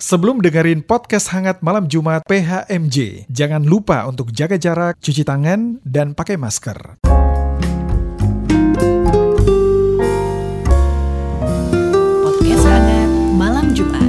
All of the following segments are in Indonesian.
Sebelum dengerin podcast hangat malam Jumat PHMJ, jangan lupa untuk jaga jarak, cuci tangan, dan pakai masker. Podcast hangat malam Jumat.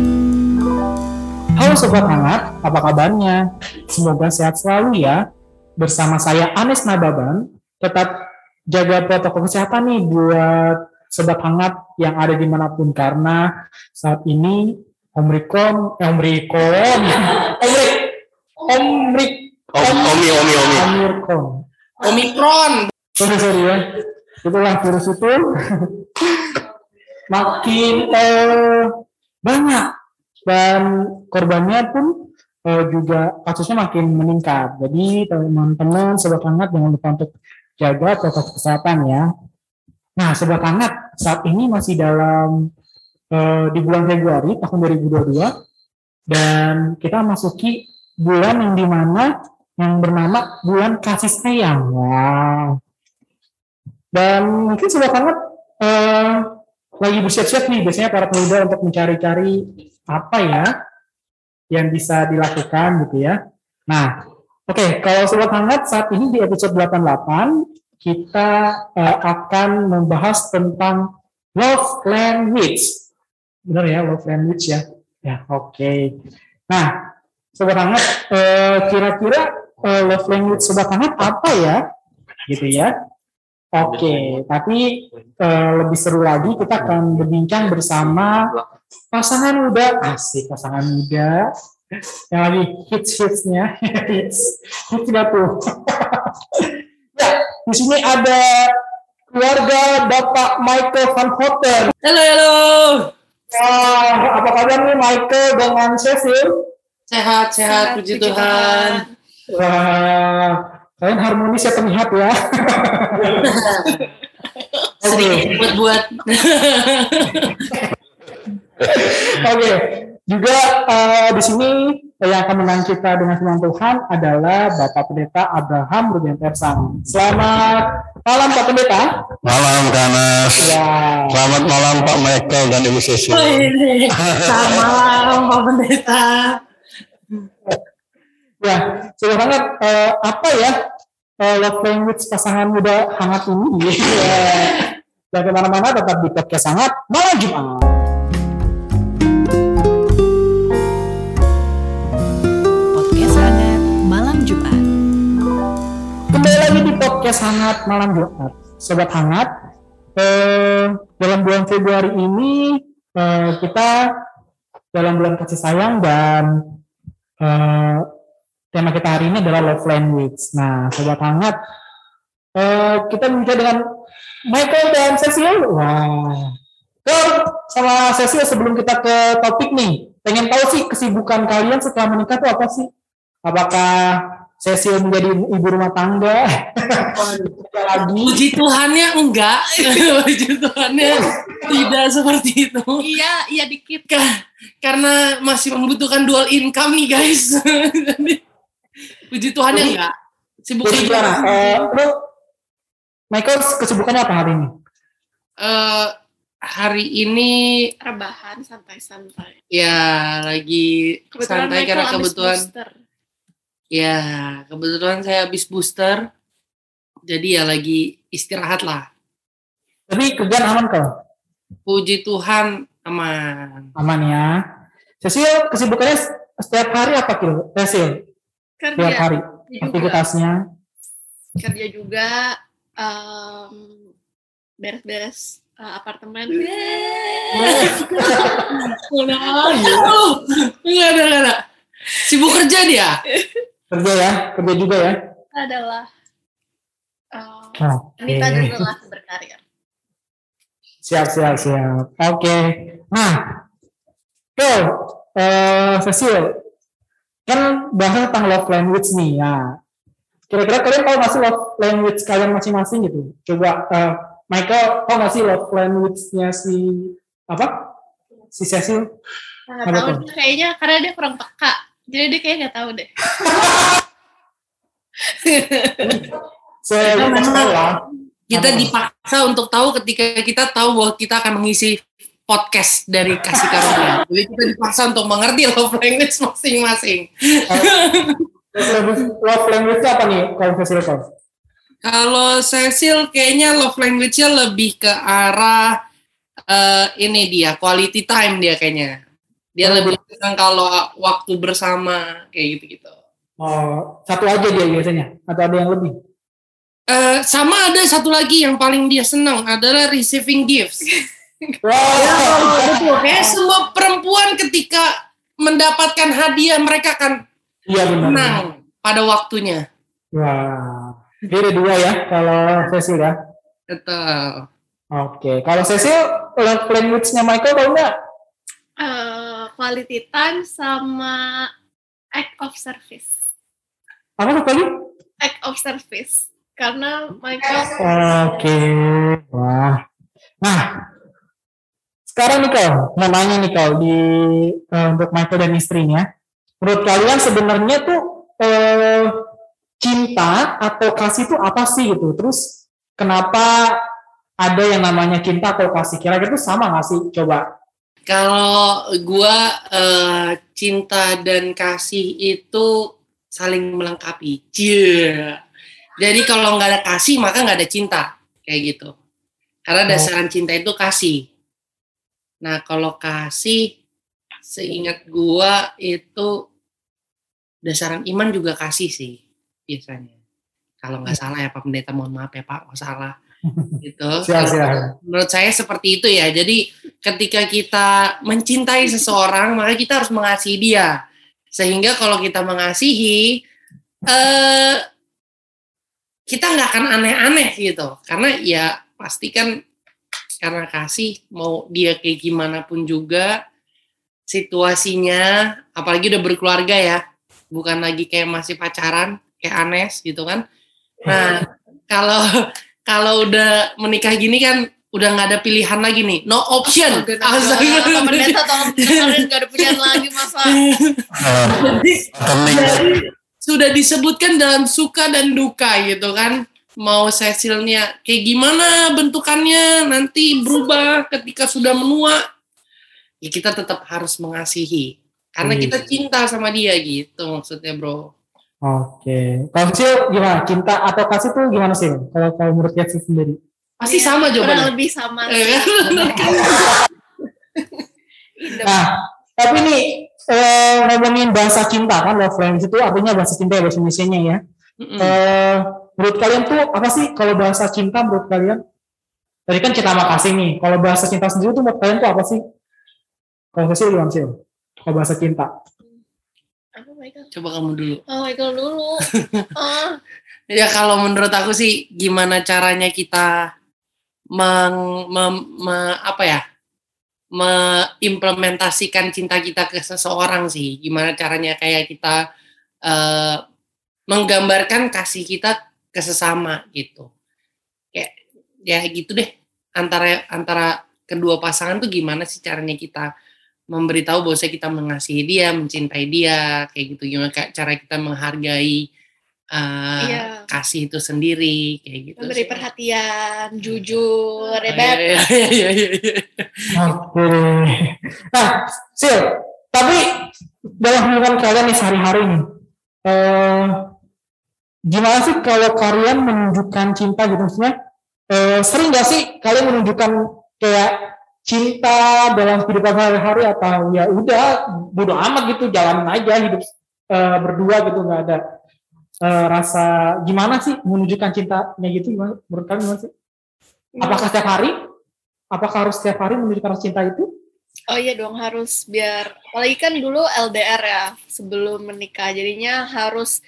Halo Sobat Hangat, apa kabarnya? Semoga sehat selalu ya. Bersama saya Anes Nababan, tetap jaga protokol kesehatan nih buat Sobat Hangat yang ada di mana pun. Karena saat ini Omikron, eh, Omikron, Omik, Omik, Om, omi, omi, omi. Omikron. Omikron. Sorry, sorry ya. Itulah virus itu makin eh, banyak dan korbannya pun eh, juga kasusnya makin meningkat. Jadi teman-teman sobat hangat jangan lupa untuk jaga protokol kesehatan ya. Nah, sobat hangat saat ini masih dalam eh, di bulan Februari tahun 2022 dan kita masuki bulan yang di mana yang bernama bulan kasih sayang. Wow. Dan mungkin sobat hangat eh, lagi bersiap-siap nih biasanya para pemuda untuk mencari-cari apa ya yang bisa dilakukan gitu ya. Nah, oke kalau sobat hangat saat ini di episode 88 kita eh, akan membahas tentang love language. Benar ya love language ya? Ya, oke. Nah, sobat hangat eh, kira-kira eh, love language sobat hangat apa ya? Gitu ya. Oke, tapi eh, lebih seru lagi kita akan berbincang bersama pasangan muda, asik pasangan muda yang lagi hits hitsnya, hits hits gak tuh? ya, di sini ada keluarga Bapak Michael Van Houten. Halo, halo. Wah, apa kabar nih Michael dengan Cecil? Sehat, sehat, puji Tuhan. Wah, kalian harmonis ya terlihat ya. Sedikit buat-buat. Oke, juga eh, di sini yang akan menang kita dengan firman Tuhan adalah Bapak Pendeta Abraham Ruben Persang. Selamat malam Pak Pendeta. Malam Kanas. Ya, Selamat malam Pak Michael dan Ibu Cecil. Selamat malam, Pak Pendeta. ya, sudah banget. eh, apa ya eh, love language pasangan muda hangat ini? Ya. Dan ke mana-mana tetap di podcast hangat malam Jumat. Jumat. Kembali lagi di podcast hangat malam Jumat, sobat hangat. Eh, dalam bulan Februari ini eh, kita dalam bulan kasih sayang dan eh, tema kita hari ini adalah love language. Nah, sobat hangat, eh, kita bicara dengan Michael dan Cecil. Wah, Ke sama Cecil sebelum kita ke topik nih, pengen tahu sih kesibukan kalian setelah menikah itu apa sih? Apakah Cecil menjadi ibu rumah tangga? Lagi? Puji Tuhannya enggak. Puji Tuhannya tidak seperti itu. Iya, iya dikit. Ka- Karena masih membutuhkan dual income nih, guys. Jadi, Puji Tuhannya Jadi- enggak. Sibuk Jadi gimana? Eh, lu, Michael kesibukannya apa hari ini? Eh, hari ini Rebahan santai-santai. ya lagi santai Michael karena habis kebetulan booster. Ya kebetulan saya habis booster jadi ya lagi istirahat lah Tapi kerjaan aman kok? puji Tuhan aman Aman ya. Cecil kesibukannya setiap hari apa kilo? Cecil setiap Kerja, hari juga, aktivitasnya. kerja juga em, beres-beres eh, apartemen. Oh, enggak ada enggak ada sibuk kerja dia Kerja ya, kerja juga ya. adalah em, Oke. wanita juga lah berkarir. Siap, siap, siap. Oke. Nah, Ko, eh, Cecil, kan bahas tentang love language nih ya. Kira-kira kalian tahu nggak sih love language kalian masing-masing gitu? Coba, eh, Michael, tahu nggak sih love language-nya si apa? Si Cecil? Nggak tahu tuh? kayaknya karena dia kurang peka. Jadi dia kayak nggak tahu deh. Saya kita dipaksa untuk tahu ketika kita tahu bahwa kita akan mengisi podcast dari kasih karunia. Jadi kita dipaksa untuk mengerti love language masing-masing. Love language- apa nih kalau Cecil kalau? Kalau Cecil kayaknya love language-nya lebih ke arah eh, ini dia quality time dia kayaknya. Dia Oh, lebih senang kalau waktu bersama kayak gitu-gitu. Oh, satu aja dia biasanya atau ada yang lebih? Eh, sama ada satu lagi yang paling dia senang adalah receiving gifts. Wow. Betul. Kayak semua perempuan ketika mendapatkan hadiah mereka akan Iya benar. senang pada waktunya. Wah. Ada dua ya kalau Cecil ya. Betul. Oke. Kalau Cecil love language-nya Michael tahu nggak? Eh, quality time sama act of service. Apa tadi? Act of service. Karena Michael Oke. Wah. Nah, sekarang nih kau mau nanya nih kau di eh, untuk Michael dan istrinya. Menurut kalian sebenarnya tuh eh, cinta atau kasih itu apa sih gitu? Terus kenapa ada yang namanya cinta atau kasih? Kira-kira itu sama nggak sih? Coba. Kalau gua eh, cinta dan kasih itu saling melengkapi. Cie. Jadi kalau nggak ada kasih maka nggak ada cinta kayak gitu. Karena dasaran cinta itu kasih. Nah kalau kasih, seingat gua itu dasaran iman juga kasih sih biasanya. Kalau nggak salah ya Pak Pendeta, mohon maaf ya Pak, kalau salah. Gitu. Siap, siap. Menurut saya seperti itu ya. Jadi ketika kita mencintai seseorang, maka kita harus mengasihi dia. Sehingga kalau kita mengasihi, eh kita nggak akan aneh-aneh gitu. Karena ya pasti kan karena kasih mau dia kayak gimana pun juga situasinya, apalagi udah berkeluarga ya, bukan lagi kayak masih pacaran, kayak Anes gitu kan. Nah kalau kalau udah menikah gini kan udah nggak ada pilihan lagi nih, no option. Pak Pendeta tolong dengerin gak ada pilihan lagi masa. Jadi sudah disebutkan dalam suka dan duka gitu kan. Mau Cecilnya kayak gimana bentukannya nanti berubah ketika sudah menua. Ya kita tetap harus mengasihi. Karena Iya. kita cinta sama dia gitu maksudnya bro. Oke. Kalau Cecil gimana? Cinta atau kasih tuh gimana sih? Kalau kalau menurut Cecil sendiri? Pasti Iya, sama Kurang jawabannya. lebih sama. Eh, kan? Idem. Nah, tapi nih eh, ngomongin bahasa cinta kan love language itu artinya bahasa cinta ya bahasa Indonesia ya. Mm-mm. Eh, menurut kalian tuh apa sih kalau bahasa cinta menurut kalian? Tadi kan cinta sama kasih nih. Kalau bahasa cinta sendiri tuh menurut kalian tuh apa sih? Kalau Cecil gimana sih? Kalau bahasa cinta. Apa Michael? Coba kamu dulu. Oh Michael dulu. Ah, Ya kalau menurut aku sih gimana caranya kita meng, mem- me- apa ya mengimplementasikan cinta kita ke seseorang sih. Gimana caranya kayak kita eh, menggambarkan kasih kita ke sesama gitu. Kayak ya gitu deh antara antara kedua pasangan tuh gimana sih caranya kita memberitahu bahwa kita mengasihi dia, mencintai dia, kayak gitu gimana kayak cara kita menghargai eh, Iya. kasih itu sendiri kayak gitu. memberi sih. perhatian, jujur, ya Iya, Beb. iya, iya, iya, iya. Oke. Nah, Sil, tapi dalam hubungan kalian nih sehari-hari nih, eh, gimana sih kalau kalian menunjukkan cinta gitu maksudnya? Eh, sering gak sih kalian menunjukkan kayak cinta dalam kehidupan sehari-hari atau ya udah bodo amat gitu jalanin aja hidup eh, berdua gitu nggak ada eh, rasa gimana sih menunjukkan cintanya gitu gimana menurut kalian gimana sih? Apakah setiap hari? Apakah harus setiap hari menunjukkan rasa cinta itu? Oh iya dong harus biar apalagi kan dulu LDR ya sebelum menikah jadinya harus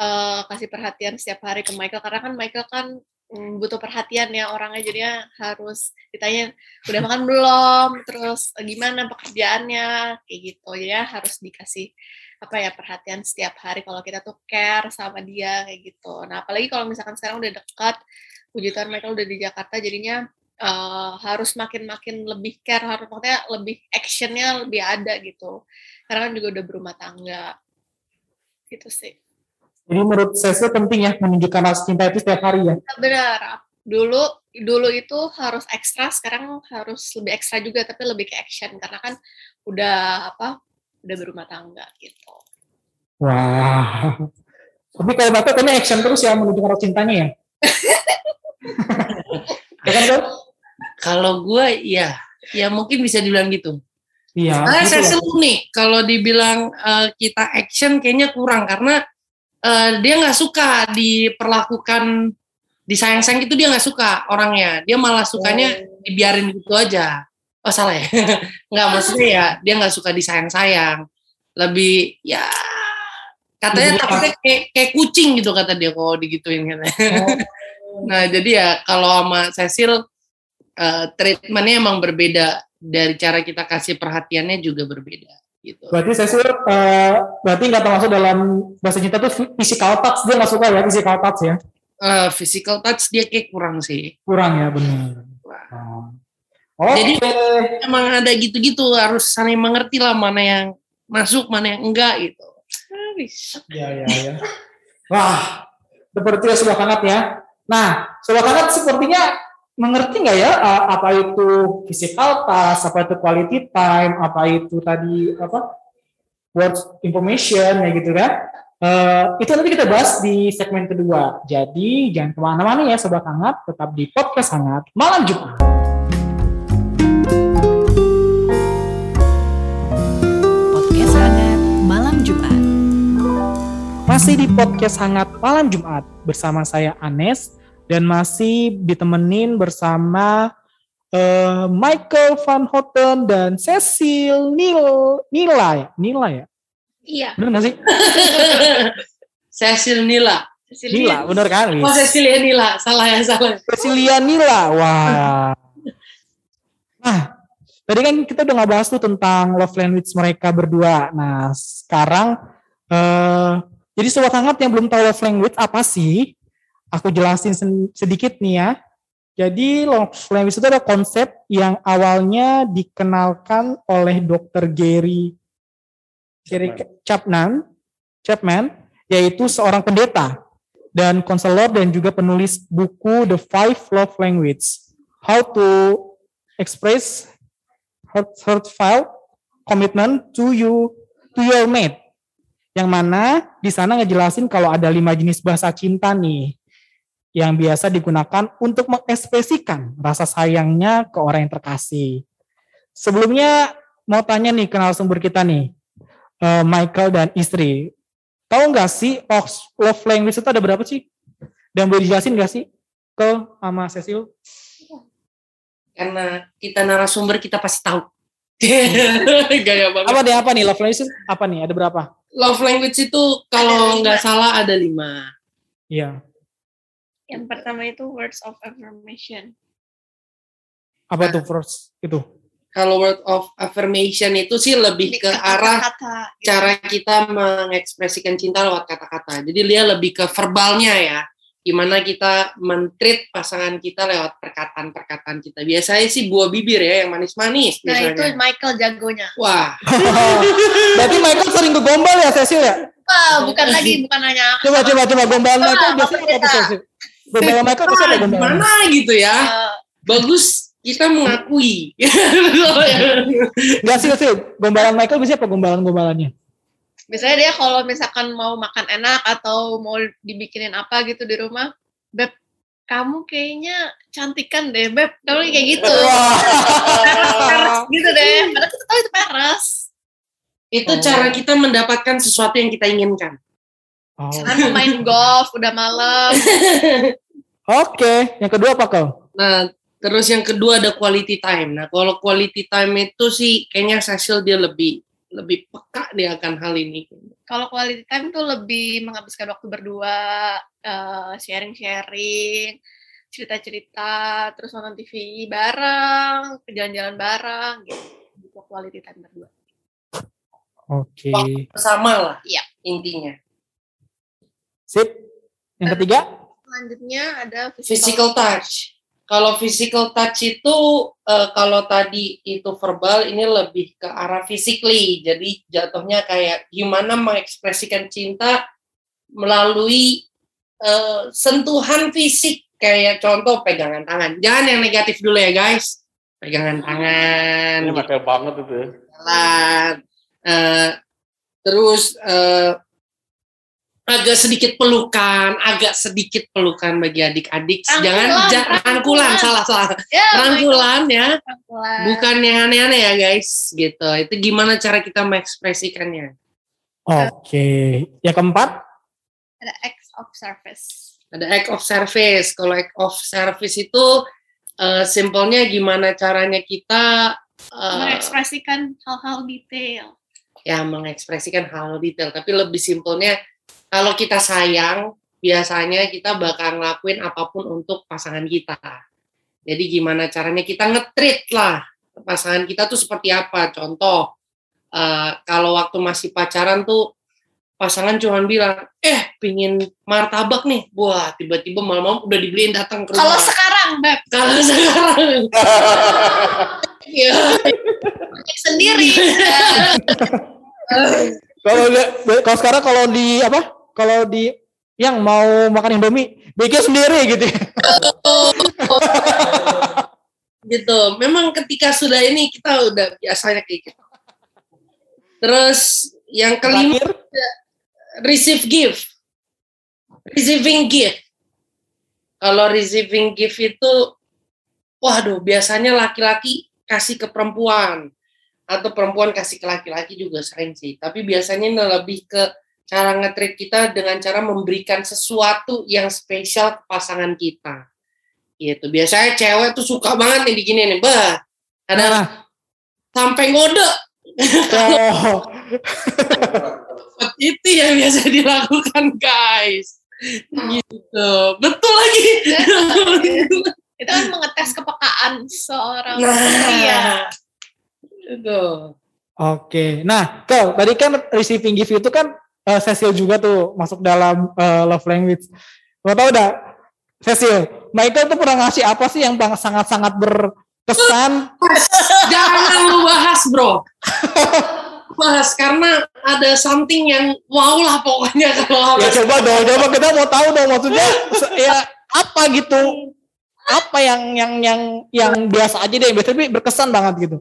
eh, kasih perhatian setiap hari ke Michael karena kan Michael kan butuh perhatian ya orangnya jadinya harus ditanya udah makan belum? Terus eh, gimana pekerjaannya? Kayak gitu jadi harus dikasih apa ya perhatian setiap hari kalau kita tuh care sama dia kayak gitu. Nah apalagi kalau misalkan sekarang udah dekat puji Tuhan Michael udah di Jakarta jadinya eh, harus makin-makin lebih care harus maksudnya lebih actionnya lebih ada gitu. Karena kan juga udah berumah tangga. Gitu sih Jadi menurut saya sih penting ya menunjukkan rasa cinta itu setiap hari ya. benar dulu dulu itu harus ekstra, sekarang harus lebih ekstra juga, tapi lebih ke action karena kan udah apa? Udah berumah tangga gitu. Wah. Tapi kalau Bapak kayaknya action terus ya menuju ke arah cintanya ya. ya kan, Bang? Kalau gue ya, ya mungkin bisa dibilang gitu. Iya. Nah, gitu saya ya. seru nih kalau dibilang eh, kita action kayaknya kurang karena eh, dia nggak suka diperlakukan disayang-sayang itu dia nggak suka orangnya. Dia malah sukanya dibiarin gitu aja. Oh salah ya? nggak maksudnya ya dia nggak suka disayang-sayang. Lebih ya katanya takutnya kayak, kayak kucing gitu kata dia kalau digituin katanya. Oh. Nah, jadi ya kalau sama Cecil eh, treatmentnya emang berbeda dari cara kita kasih perhatiannya juga berbeda gitu. Berarti saya sih eh, berarti nggak termasuk dalam bahasa cinta tuh physical touch dia nggak suka ya physical touch ya Eh, physical touch dia kayak kurang sih. kurang ya benar. Oh. Oke. Jadi- Emang ada gitu-gitu harus saling mengerti lah mana yang masuk mana yang enggak gitu. Ya, ya, ya. Wah, seperti sebuah hangat ya. Nah, sebuah hangat sepertinya mengerti nggak ya uh, apa itu physical touch, apa itu quality time, apa itu tadi apa words information ya gitu kan. Eh, itu nanti kita bahas di segmen kedua. Jadi jangan ke mana-mana ya sobat hangat, tetap di podcast hangat malam Jumat. Podcast hangat malam Jumat. Masih di podcast hangat malam Jumat bersama saya Anes dan masih ditemenin bersama eh, Michael Van Houten dan Cecil Nil Nila ya Nila ya? Iya. bener nggak sih? Cecil Nila. Nila bener kan? Oh Cecilia Nila, salah ya salah. Cecilia Nila wah. Nah tadi kan kita udah ngebahas tuh tentang love language mereka berdua. Nah sekarang eh jadi sobat hangat yang belum tahu love language apa sih aku jelasin sedikit nih ya. Jadi love language itu ada konsep yang awalnya dikenalkan oleh Dr. Gary Gary Chapman. Chapman yaitu seorang pendeta dan konselor dan juga penulis buku The Five Love Language How to Express Heart, Heartfelt Commitment to you to your mate. Yang mana di sana ngejelasin kalau ada lima jenis bahasa cinta nih yang biasa digunakan untuk mengekspresikan rasa sayangnya ke orang yang terkasih. Sebelumnya mau tanya nih kenal sumber kita nih, eh, Michael dan istri. Tahu nggak sih love love language itu ada berapa sih? Dan boleh dijelasin nggak sih ke sama Cecil? Karena kita narasumber kita pasti tahu. Gaya banget. Apa nih apa nih love language itu apa nih? Ada berapa? Love language itu kalau nggak salah ada lima. Iya. Yang pertama itu words of affirmation. Apa tuh first itu? Kalau word of affirmation itu sih lebih ke arah gitu. cara kita mengekspresikan cinta lewat kata-kata. Jadi dia lebih ke verbalnya ya. Gimana kita mentreat pasangan kita lewat perkataan-perkataan kita. Biasanya sih buah bibir ya yang manis-manis Nah itu biasanya. Michael jagonya. Wah, Berarti Michael sering bergombal ya Cecil ya? Wah, bukan lagi, bukan hanya Coba coba coba gombal Coba, Michael biasanya apa tuh? Cecil? Gombal Michael ah, gombal? gimana gitu ya. eh, Bagus kita mengakui. Enggak sih Cecil, gombalan Michael biasanya apa gombalan-gombalannya? biasanya dia kalau misalkan mau makan enak atau mau dibikinin apa gitu di rumah, beb kamu kayaknya cantikan deh, beb. Kamu kayak gitu. Peres gitu deh. Padahal kita tahu itu peres. Itu Oh. cara kita mendapatkan sesuatu yang kita inginkan. Oh. Kan main golf udah malam. Oke, yang kedua apa kau? Nah, terus yang kedua ada quality time. Nah, kalau quality time itu sih kayaknya Cecil dia lebih lebih peka dia akan hal ini. Kalau quality time tuh lebih menghabiskan waktu berdua, eh, sharing-sharing, cerita-cerita, terus nonton TV bareng, jalan-jalan bareng, gitu. Itu quality time berdua. Oke. Bersama lah Iya. intinya. Sip. Yang ketiga? Selanjutnya ada Physical touch. Kalau physical touch itu eh, kalau tadi itu verbal ini lebih ke arah physically. Jadi jatuhnya kayak gimana mengekspresikan cinta melalui eh, sentuhan fisik kayak contoh pegangan tangan. Jangan yang negatif dulu ya guys. Pegangan tangan, Ini gitu, banget itu ya. jalan. Eh, terus eh, agak sedikit pelukan, agak sedikit pelukan bagi adik-adik. Jangan jangan rangkulan, rangkulan. salah salah. Ya, Rangkulan ya, Rangkulan. bukan yang aneh-aneh ya guys. Gitu. Itu gimana cara kita mengekspresikannya? Oke. Yang keempat, Ada acts of service. ada act of service. Kalau act of service itu eh, simpelnya gimana caranya kita eh, Mengekspresikan hal-hal detail. ya mengekspresikan hal detail. Tapi lebih simpelnya kalau kita sayang biasanya kita bakal ngelakuin apa pun untuk pasangan kita. Jadi gimana caranya kita ngetrit lah pasangan kita tuh seperti apa? Contoh eh, kalau waktu masih pacaran tuh pasangan cuma bilang, eh pingin martabak nih, wah tiba-tiba malam-malam udah dibeliin datang ke rumah. Kalau sekarang, Beb, Kalau sekarang, ya, sendiri. kalau kalau sekarang kalau di apa? Kalau di yang mau makan Indomie, bikin sendiri gitu. gitu. Memang ketika sudah ini kita udah biasanya kayak gitu. Terus yang kelima Terakhir, receive gift, receiving gift. Kalau receiving gift itu, waduh biasanya laki-laki kasih ke perempuan atau perempuan kasih ke laki-laki juga sering sih. Tapi biasanya ini lebih ke cara nge-treat kita dengan cara memberikan sesuatu yang spesial ke pasangan kita. Gitu. Biasanya cewek tuh suka banget nih begini nih, bah. Ada nah, sampai ngode. oh, Itu yang biasa dilakukan, guys. Gitu. Betul lagi. Itu kan mengetes kepekaan seorang nah, pria. itu. Oke, nah, Kel, tadi kan receiving gift itu kan eh, Cecil juga tuh masuk dalam eh, love language. Lo tau udah, Cecil, Michael tuh pernah ngasih apa sih yang sangat-sangat berkesan? Jangan lu bahas, bro. bahas karena ada something yang wow lah pokoknya kalau ya coba dong, coba kita mau tahu dong maksudnya ya apa gitu? Apa yang yang yang yang biasa aja deh, tapi berkesan banget gitu.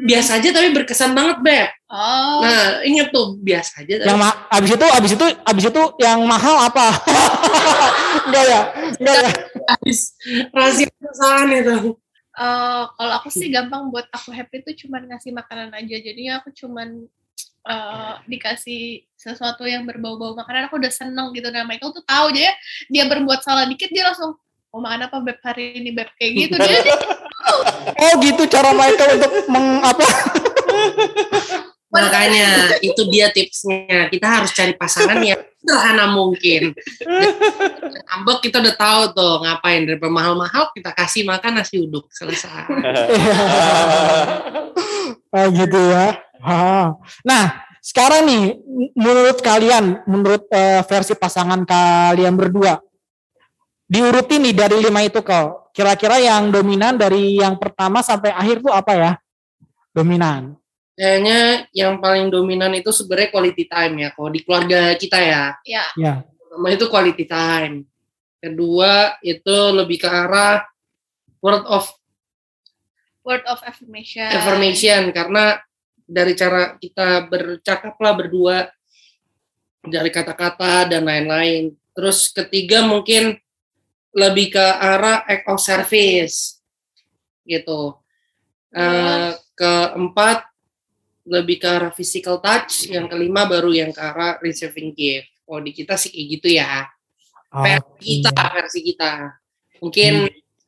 Biasa aja tapi berkesan banget, Beb. Oh, Nah, inget tuh biasa aja. tapi Yang ma- abis itu abis itu abis itu yang mahal apa? Enggak ya? Enggak ya? habis rahasia kesalahan itu. eh, kalau aku sih gampang buat aku happy tuh cuman ngasih makanan aja. Jadinya aku cuman eh, dikasih sesuatu yang berbau-bau makanan aku udah seneng gitu. Nah Michael tuh tahu aja ya dia berbuat salah dikit dia langsung mau makan apa beb hari ini beb kayak gitu dia, dia Oh gitu cara Michael untuk meng apa? Makanya itu dia tipsnya. Kita harus cari pasangan yang sederhana mungkin. Ambek kita udah tahu tuh ngapain dari mahal-mahal kita kasih makan nasi uduk selesai. oh gitu ya. Ah. Nah sekarang nih menurut kalian, menurut eh, versi pasangan kalian berdua, diurutin nih dari lima itu kau. Kira-kira yang dominan dari yang pertama sampai akhir tuh apa ya? Dominan. Kayaknya yang paling dominan itu sebenarnya quality time ya. Kalau di keluarga kita ya, ya Ya. pertama itu quality time. Kedua itu lebih ke arah word of word of affirmation. affirmation karena dari cara kita bercakap lah berdua dari kata-kata dan lain-lain. Terus ketiga mungkin lebih ke arah act of service gitu. Eh, keempat lebih ke arah physical touch. Yang kelima baru yang ke arah receiving gift. Oh di kita sih kayak gitu ya. Versi Oke. kita, versi kita. Mungkin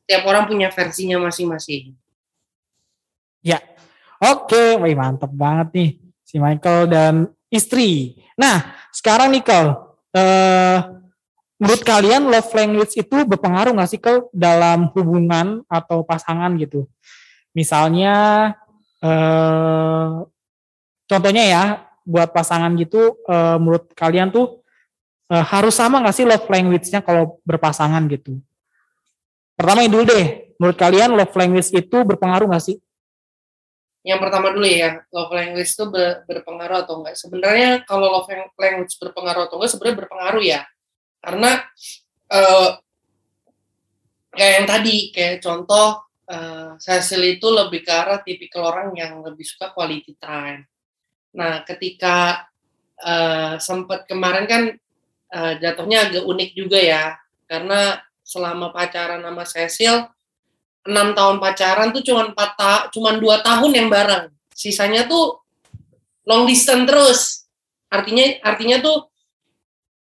tiap orang punya versinya masing-masing. Oke, wih mantep banget nih si Michael dan istri. Nah, sekarang nih Kel, eh, menurut kalian love language itu berpengaruh nggak sih Kel dalam hubungan atau pasangan gitu? Misalnya, eh, contohnya ya, buat pasangan gitu, eh, menurut kalian tuh eh, harus sama nggak sih love language-nya kalau berpasangan gitu? Pertama ini dulu deh, menurut kalian love language itu berpengaruh nggak sih? yang pertama dulu ya, love language itu ber- berpengaruh atau enggak? Sebenarnya kalau love language berpengaruh atau enggak sebenarnya berpengaruh ya. Karena eh, kayak yang tadi kayak contoh uh, Cecil itu lebih ke arah tipikal orang yang lebih suka quality time. Nah, ketika uh, sempat kemarin kan uh, jatuhnya agak unik juga ya, karena selama pacaran sama Cecil enam tahun pacaran tuh cuma empat ta cuma dua tahun yang bareng, sisanya tuh long distance terus. Artinya artinya tuh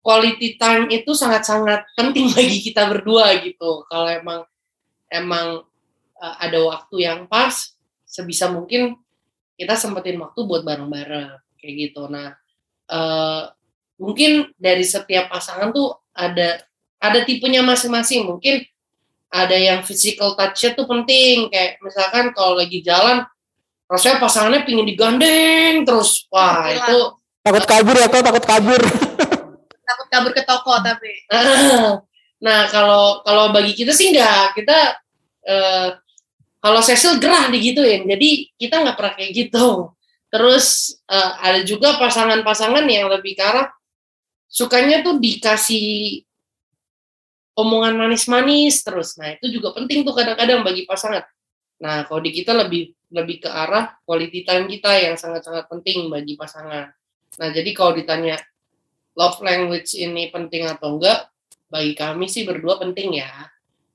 quality time itu sangat-sangat penting bagi kita berdua gitu. Kalau emang emang uh, ada waktu yang pas, sebisa mungkin kita sempetin waktu buat bareng-bareng kayak gitu. Nah, uh, mungkin dari setiap pasangan tuh ada ada tipenya masing-masing. Mungkin ada yang physical touch-nya tuh penting. Kayak misalkan kalau lagi jalan, rasanya pasangannya pingin digandeng terus. Wah, itu takut kabur ya kok takut kabur takut kabur ke toko tapi. Nah kalau kalau bagi kita sih enggak. Kita uh, kalau Cecil gerah digituin. Jadi kita nggak pernah kayak gitu. Terus uh, ada juga pasangan-pasangan yang lebih ke arah sukanya tuh dikasih omongan manis-manis terus. Nah itu juga penting tuh kadang-kadang bagi pasangan. Nah kalau di kita lebih lebih ke arah quality time kita yang sangat-sangat penting bagi pasangan. Nah jadi kalau ditanya love language ini penting atau enggak bagi kami sih berdua penting ya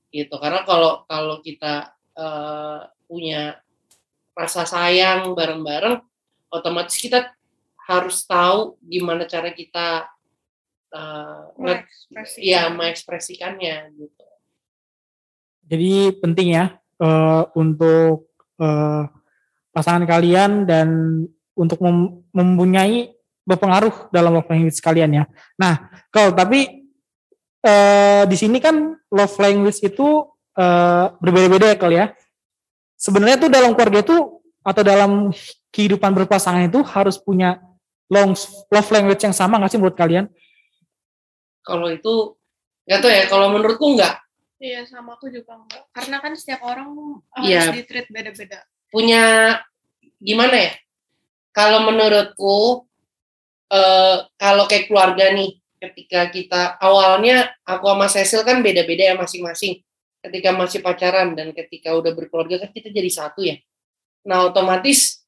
gitu. Karena kalau kalau kita uh, punya rasa sayang bareng-bareng otomatis kita harus tahu gimana cara kita uh, ya mengekspresikannya gitu. Jadi penting ya uh, untuk uh, pasangan kalian dan untuk mem mempunyai berpengaruh dalam love language kalian ya. Nah, kalau tapi uh, di sini kan love language itu uh, berbeda-beda ya kalau ya. Sebenarnya tuh dalam keluarga itu atau dalam kehidupan berpasangan itu harus punya long love language yang sama nggak sih menurut kalian? Kalau itu nggak tahu ya. Kalau menurutku nggak. Iya sama aku juga enggak. Karena kan setiap orang harus ya, di treat beda-beda. Punya gimana ya? Kalau menurutku uh, kalau kayak keluarga nih, ketika kita awalnya aku sama Cecil kan beda-beda ya masing-masing. Ketika masih pacaran dan ketika udah berkeluarga kan kita jadi satu ya. Nah otomatis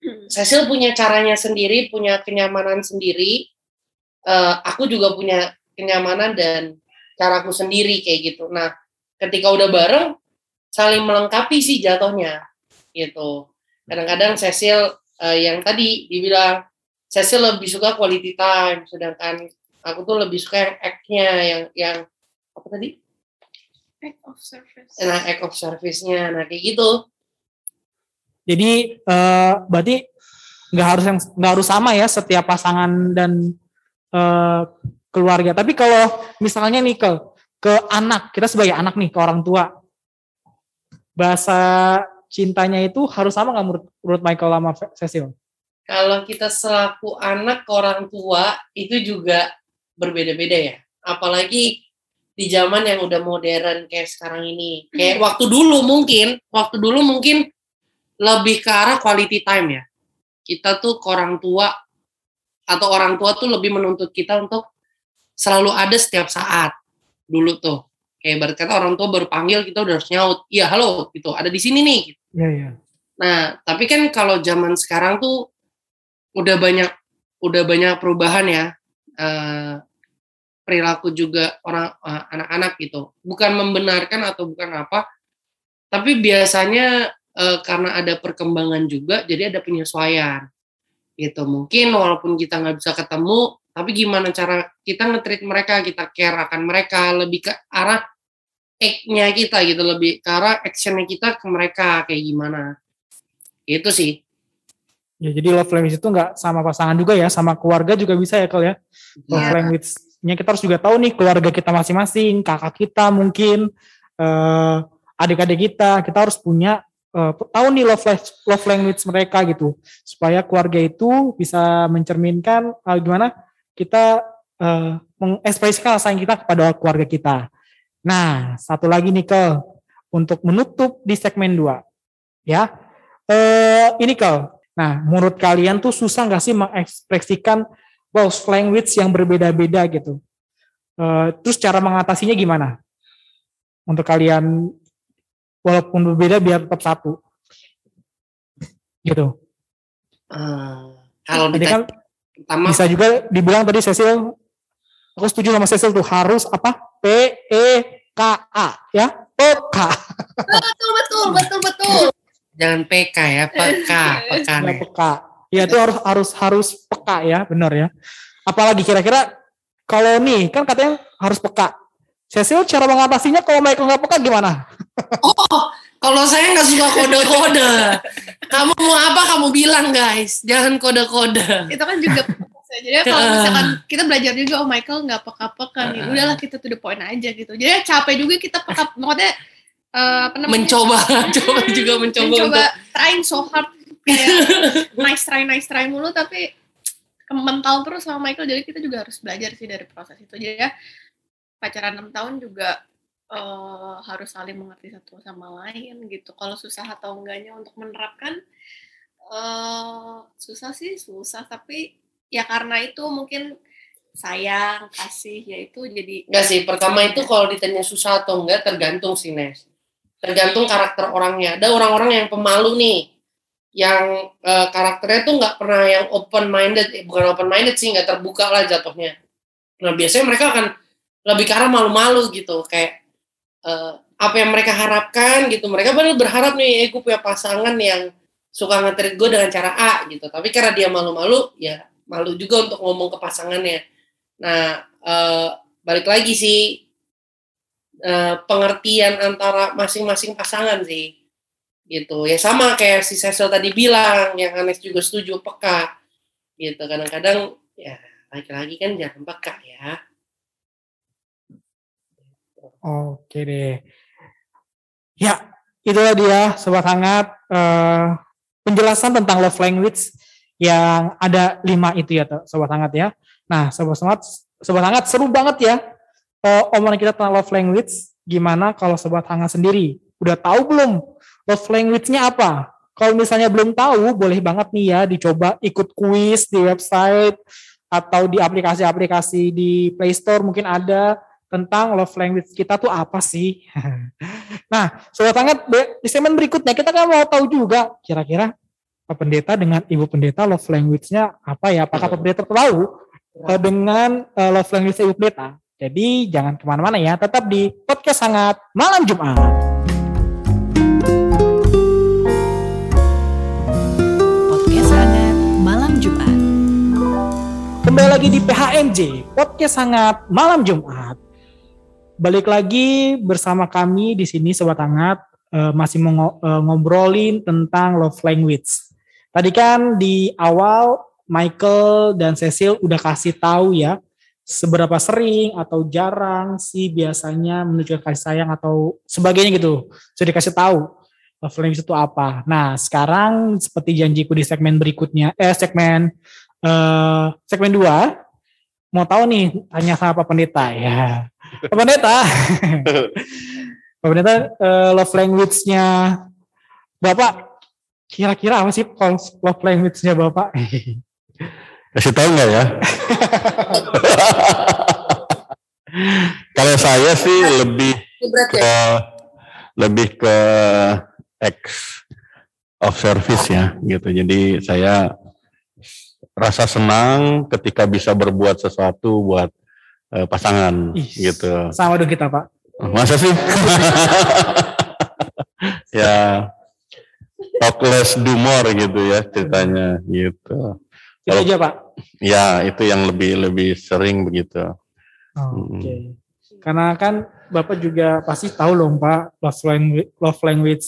hmm. Cecil punya caranya sendiri, punya kenyamanan sendiri. Uh, aku juga punya kenyamanan dan caraku sendiri kayak gitu. Nah ketika udah bareng saling melengkapi sih jatuhnya gitu. Kadang-kadang Cecil uh, yang tadi dibilang saya sih lebih suka quality time sedangkan aku tuh lebih suka yang act-nya yang yang apa tadi? Act of service. Nah act of service-nya. Nah kayak gitu. Jadi uh, berarti nggak harus yang nggak harus sama ya setiap pasangan dan uh, keluarga. Tapi kalau misalnya nih ke ke anak kita sebagai anak nih ke orang tua bahasa cintanya itu harus sama nggak menurut, menurut Michael sama Cecil? Kalau kita selaku anak ke orang tua itu juga berbeda-beda ya. Apalagi di zaman yang udah modern kayak sekarang ini. Kayak hmm. waktu dulu mungkin, waktu dulu mungkin lebih ke arah quality time ya. Kita tuh ke orang tua atau orang tua tuh lebih menuntut kita untuk selalu ada setiap saat. Dulu tuh. Kayak berarti kata orang tua baru panggil kita udah harus nyaut. Iya, halo gitu. Ada di sini nih. Iya, iya. Nah, tapi kan kalau zaman sekarang tuh udah banyak udah banyak perubahan ya uh, perilaku juga orang uh, anak-anak gitu. Bukan membenarkan atau bukan apa tapi biasanya uh, karena ada perkembangan juga jadi ada penyesuaian. Gitu mungkin walaupun kita nggak bisa ketemu tapi gimana cara kita ngetrit mereka kita care akan mereka lebih ke arah act-nya kita gitu lebih ke arah action-nya kita ke mereka kayak gimana. Itu sih Ya, jadi love language itu nggak sama pasangan juga ya, sama keluarga juga bisa ya kalau ya. Love yeah. language-nya kita harus juga tahu nih keluarga kita masing-masing, kakak kita mungkin, uh, adik-adik kita, kita harus punya uh, tahu nih love, love language mereka gitu, supaya keluarga itu bisa mencerminkan uh, gimana kita uh, mengekspresikan rasa kita kepada keluarga kita. Nah, satu lagi nih ke untuk menutup di segmen 2. Ya. Uh, ini Kel, Nah, menurut kalian tuh susah nggak sih mengekspresikan love language yang berbeda-beda gitu? Uh, terus cara mengatasinya gimana? untuk kalian walaupun berbeda biar tetap satu gitu Eh, kalau tadi kan pertama bisa juga dibilang tadi Cecil aku setuju sama Cecil tuh harus apa P E K A ya peka Betul, betul, betul, betul. Jangan PK ya, peka, peka ya nih. peka ya itu harus harus harus peka ya benar ya apalagi kira-kira kalau nih kan katanya harus peka Cecil cara mengatasinya kalau Michael nggak peka gimana Oh, kalau saya nggak suka kode-kode. Kamu mau apa kamu bilang guys, jangan kode-kode. Itu kan juga. Jadi kalau misalkan kita belajar juga, oh Michael nggak peka-peka nih. Udahlah kita to the point aja gitu. Jadi capek juga kita peka, maksudnya eh, apa namanya? Mencoba, coba juga mencoba, mencoba untuk trying so hard kayak nice try nice try mulu tapi mental terus sama Michael jadi kita juga harus belajar sih dari proses itu jadi ya pacaran 6 tahun juga eh, harus saling mengerti satu sama lain gitu kalau susah atau enggaknya untuk menerapkan eh susah sih susah tapi ya karena itu mungkin sayang kasih ya itu jadi Enggak sih, pertama itu kalau ditanya susah atau enggak tergantung sih Nes. Tergantung karakter orangnya. Ada orang-orang yang pemalu nih, yang eh, karakternya tuh nggak pernah yang open minded, eh, bukan open minded sih, nggak terbuka lah jatuhnya. Nah biasanya mereka akan lebih ke malu-malu gitu, kayak eh, apa yang mereka harapkan gitu. Mereka benar berharap nih, eh, gue punya pasangan yang suka nge gue dengan cara A gitu. Tapi karena dia malu-malu, ya malu juga untuk ngomong ke pasangannya. Nah, eh, balik lagi sih eh, pengertian antara masing-masing pasangan sih gitu. Ya sama kayak si Cecil tadi bilang yang Anes juga setuju peka gitu. Kadang-kadang ya laki-laki kan jangan peka ya. Oke deh. Ya, itulah dia sobat hangat. Eh, penjelasan tentang love language yang ada lima itu ya sobat hangat ya. Nah, sobat hangat, sobat hangat seru banget ya eh, omongan kita tentang love language. Gimana kalau sobat hangat sendiri udah tahu belum love language-nya apa? Kalau misalnya belum tahu, boleh banget nih ya dicoba ikut kuis di website atau di aplikasi-aplikasi di Play Store mungkin ada tentang love language kita tuh apa sih? nah, sobat hangat di segmen berikutnya kita kan mau tahu juga kira-kira Pak Pendeta dengan Ibu Pendeta love language-nya apa ya? Apakah Pak Pendeta tahu eh, dengan eh, love language Ibu Pendeta? Jadi jangan ke mana-mana ya, tetap di podcast hangat malam Jumat. Podcast hangat malam Jumat. Kembali lagi di PHMJ, podcast hangat malam Jumat. Balik lagi bersama kami di sini Sobat Hangat, eh, masih mau eh, ngobrolin tentang love language. Tadi kan di awal Michael dan Cecil udah kasih tahu ya, seberapa sering atau jarang sih biasanya menunjukkan kasih sayang atau sebagainya gitu. Sudah dikasih tahu love language itu apa. Nah, sekarang seperti janjiku di segmen berikutnya, eh segmen eh segmen 2 mau tahu nih tanya sama Pak Pendeta ya. Pak Pendeta. Pak Pendeta eh, love language-nya Bapak kira-kira apa sih love language-nya Bapak? Kasih tahu nggak ya? Kalau saya sih lebih ya ke lebih ke X of service ya gitu. Jadi saya rasa senang ketika bisa berbuat sesuatu buat eh, pasangan Ih, gitu. Sama dong kita Pak. Masa sih? ya talk less do more gitu ya ceritanya gitu. Itu Kalau- aja Pak. Ya itu yang lebih lebih sering begitu. Oke. Karena kan Bapak juga pasti tahu loh Pak love language, love language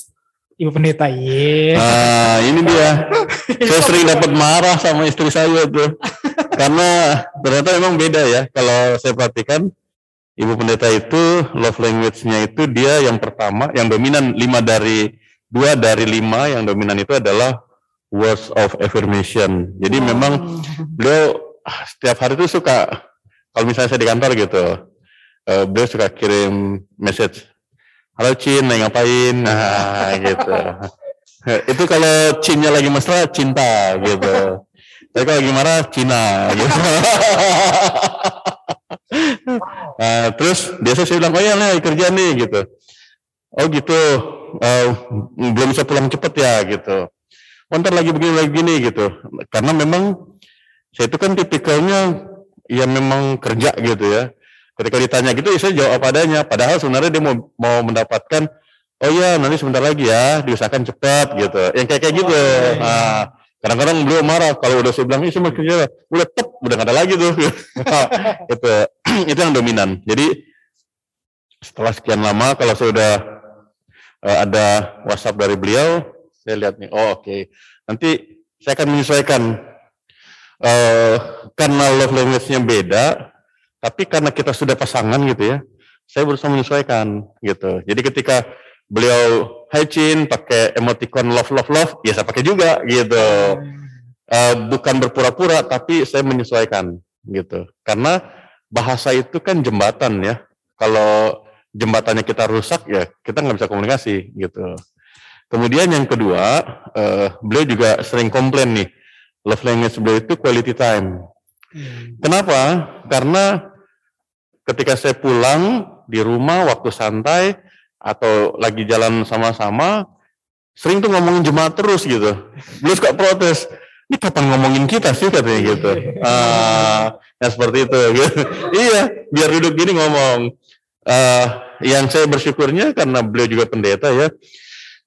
Ibu Pendeta. Iya. Nah ini dia. saya sering dapat marah sama istri saya tuh. Karena ternyata memang beda ya. Kalau saya perhatikan ibu pendeta itu love language-nya itu dia yang pertama, yang dominan lima dari dua dari lima yang dominan itu adalah words of affirmation. Jadi memang beliau ah, setiap hari itu suka kalau misalnya saya di kantor gitu, eh, beliau suka kirim message, halo Cin, ngapain? Nah gitu. itu kalau Cinnya lagi mesra cinta gitu. Tapi kalau lagi marah Cina gitu. Eh, terus biasa saya bilang, oh ya lah kerja nih gitu. Oh gitu, eh, belum bisa pulang cepet ya gitu. Oh, ntar lagi begini lagi gini gitu. Karena memang saya itu kan tipikalnya ya memang kerja gitu ya. Ketika ditanya gitu, ya saya jawab apa adanya. Padahal sebenarnya dia mau mau mendapatkan, oh ya nanti sebentar lagi ya, diusahakan cepat gitu. Yang kayak kayak gitu. Nah, kadang-kadang beliau marah kalau udah saya bilang, ini saya mau kerja, udah tep, udah nggak ada lagi tuh. itu itu yang dominan. Jadi setelah sekian lama, kalau saya udah eh, ada WhatsApp dari beliau, saya lihat nih, oh oke, nanti saya akan menyesuaikan eh karena love language-nya beda, tapi karena kita sudah pasangan gitu ya, saya berusaha menyesuaikan gitu. Jadi ketika beliau Hai Chin pakai emoticon love love love, ya saya pakai juga gitu. Eh, bukan berpura-pura, tapi saya menyesuaikan gitu. Karena bahasa itu kan jembatan ya. Kalau jembatannya kita rusak ya kita nggak bisa komunikasi gitu. Kemudian yang kedua, eh, beliau juga sering komplain nih, love language beliau itu quality time. Kenapa? Karena ketika saya pulang di rumah waktu santai atau lagi jalan sama-sama, sering tuh ngomongin jemaat terus gitu. Beliau suka protes. Ini kapan ngomongin kita sih katanya gitu. Ah, ya seperti itu. Gitu. iya, biar duduk gini ngomong. Eh, yang saya bersyukurnya karena beliau juga pendeta ya.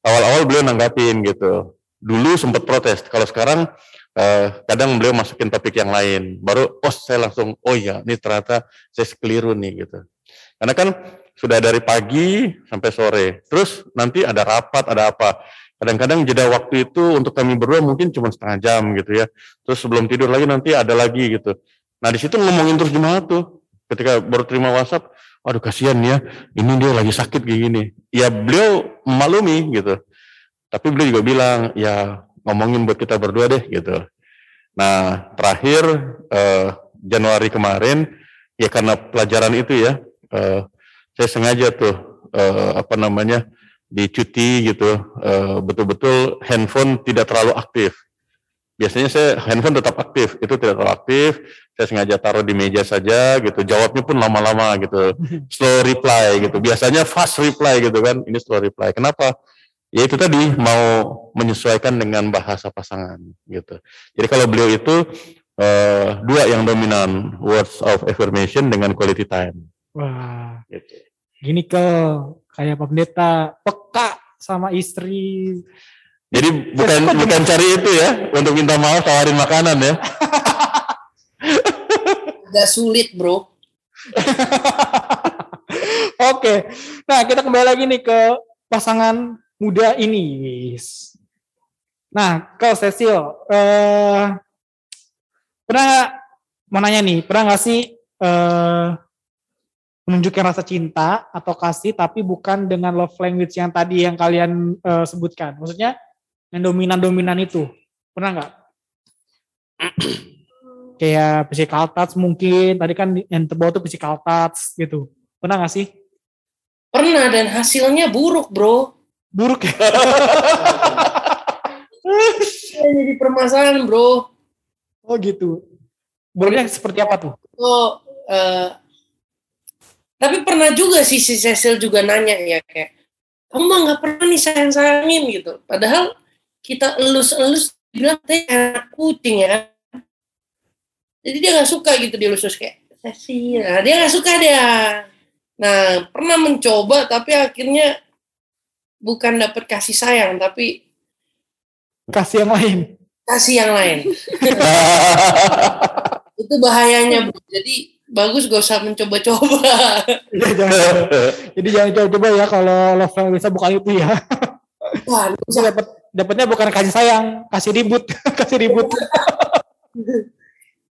Awal-awal beliau nanggapin gitu. Dulu sempat protes. Kalau sekarang eh, kadang beliau masukin topik yang lain. Baru oh saya langsung oh ya ini ternyata saya keliru nih gitu. Karena kan sudah dari pagi sampai sore. Terus nanti ada rapat, ada apa. Kadang-kadang jeda waktu itu untuk kami berdua mungkin cuma setengah jam gitu ya. Terus sebelum tidur lagi nanti ada lagi gitu. Nah di situ ngomongin terus jemaat tuh. Ketika baru terima WhatsApp, waduh kasihan ya, ini dia lagi sakit kayak gini. Ya beliau maklumi gitu. Tapi beliau juga bilang, ya ngomongin buat kita berdua deh gitu. Nah terakhir eh, Januari kemarin, ya karena pelajaran itu ya, eh, saya sengaja tuh eh, apa namanya di cuti gitu eh, betul-betul handphone tidak terlalu aktif. Biasanya saya handphone tetap aktif, itu tidak terlalu aktif. Saya sengaja taruh di meja saja gitu. Jawabnya pun lama-lama gitu. Slow reply gitu. Biasanya fast reply gitu kan. Ini slow reply. Kenapa? Ya itu tadi mau menyesuaikan dengan bahasa pasangan gitu. Jadi kalau beliau itu eh, dua yang dominan, words of affirmation dengan quality time. Wah, Gitu. gini ke kayak Pak Pendeta peka sama istri. Jadi bukan bukan cari itu ya untuk minta maaf tawarin makanan ya. Agak sulit bro. Oke, nah kita kembali lagi nih ke pasangan muda ini. Nah, kau Cecil, eh, pernah nggak mau nanya nih, pernah nggak sih eh, menunjukkan rasa cinta atau kasih tapi bukan dengan love language yang tadi yang kalian eh, sebutkan? Maksudnya yang dominan-dominan itu, pernah nggak? Kayak physical touch mungkin, tadi kan yang terbawa tuh physical touch gitu. Pernah nggak sih? Pernah dan hasilnya buruk bro. Buruk ya? Jadi permasalahan bro. Oh gitu. Buruknya seperti apa tuh? Oh, eh, tapi pernah juga sih si Cecil juga nanya ya kayak, kamu mah nggak pernah nih sayang sayangin gitu. Padahal kita elus-elus bilang teh kucing ya. Jadi dia nggak suka gitu dielus kayak Cecil. Nah, dia nggak suka dia. Nah pernah mencoba tapi akhirnya bukan dapat kasih sayang tapi Kasih yang lain. kasih yang lain. Itu bahayanya bro. Jadi bagus gak usah mencoba-coba. Jangan. Jadi jangan coba-coba ya kalau love language bukan itu ya. Wah, Bisa dapat dapatnya bukan kasih sayang, kasih ribut, kasih ribut.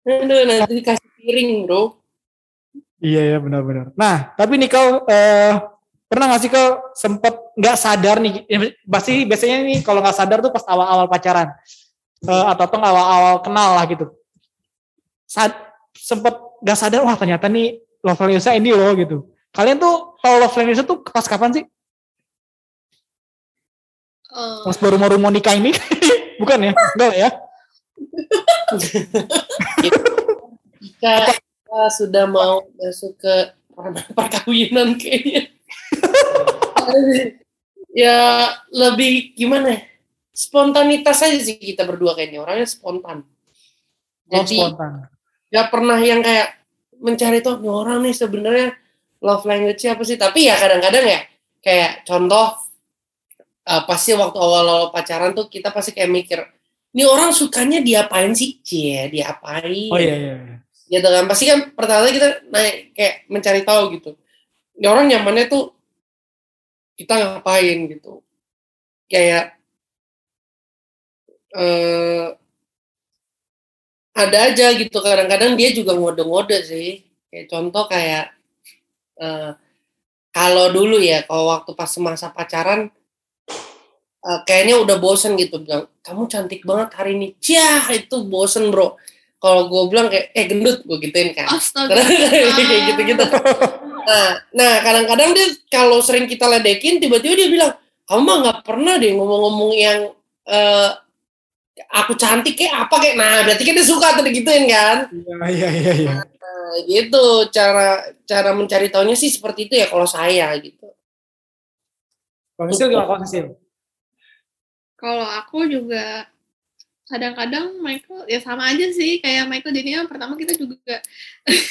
Aduh, nanti dikasih piring, bro. Iya ya benar-benar. Nah tapi nih kau eh, pernah nggak sih kau sempet nggak sadar nih? ya, Pasti biasanya nih kalau nggak sadar tuh pas awal-awal pacaran Eh, atau tuh awal-awal kenal lah gitu. Saat sempet nggak sadar wah ternyata nih love language ini loh gitu. Kalian tuh tahu love language tuh pas kapan sih? Eh, Pas baru mau nikah ini? Bukan ya? Enggak lah ya? Jika kita sudah mau masuk ke perkawinan kayaknya. ya lebih gimana ya? Spontanitas aja sih kita berdua kayaknya orangnya spontan. Oh, Jadi spontan. nggak pernah yang kayak mencari tuh "Ini orang nih sebenarnya love language apa sih? Tapi ya kadang-kadang ya kayak contoh eh, pasti waktu awal-awal pacaran tuh kita pasti kayak mikir ini orang sukanya diapain sih? Cie, diapain? Oh iya iya. iya. gitu kan pasti kan pertama kita naik kayak mencari tahu gitu ini orang nyamannya tuh kita ngapain gitu kayak eh ada aja gitu kadang-kadang dia juga ngode-ngode sih kayak contoh kayak eh kalau dulu ya kalau waktu pas masa pacaran eh, kayaknya udah bosen gitu bilang kamu cantik banget hari ini Ciah itu bosen bro kalau gue bilang kayak eh gendut gue gituin kan Astaga. kayak gitu-gitu nah nah kadang-kadang dia kalau sering kita ledekin tiba-tiba dia bilang kamu mah nggak pernah deh ngomong-ngomong yang eh, aku cantik kayak apa kayak nah berarti kan dia suka tuh digituin kan Iya iya iya. iya. Nah, gitu cara cara mencari tahunya sih seperti itu ya kalau saya gitu Kalau Sil gimana kalau Sil? Kalau aku juga kadang-kadang Michael ya sama aja sih kayak Michael jadinya pertama kita juga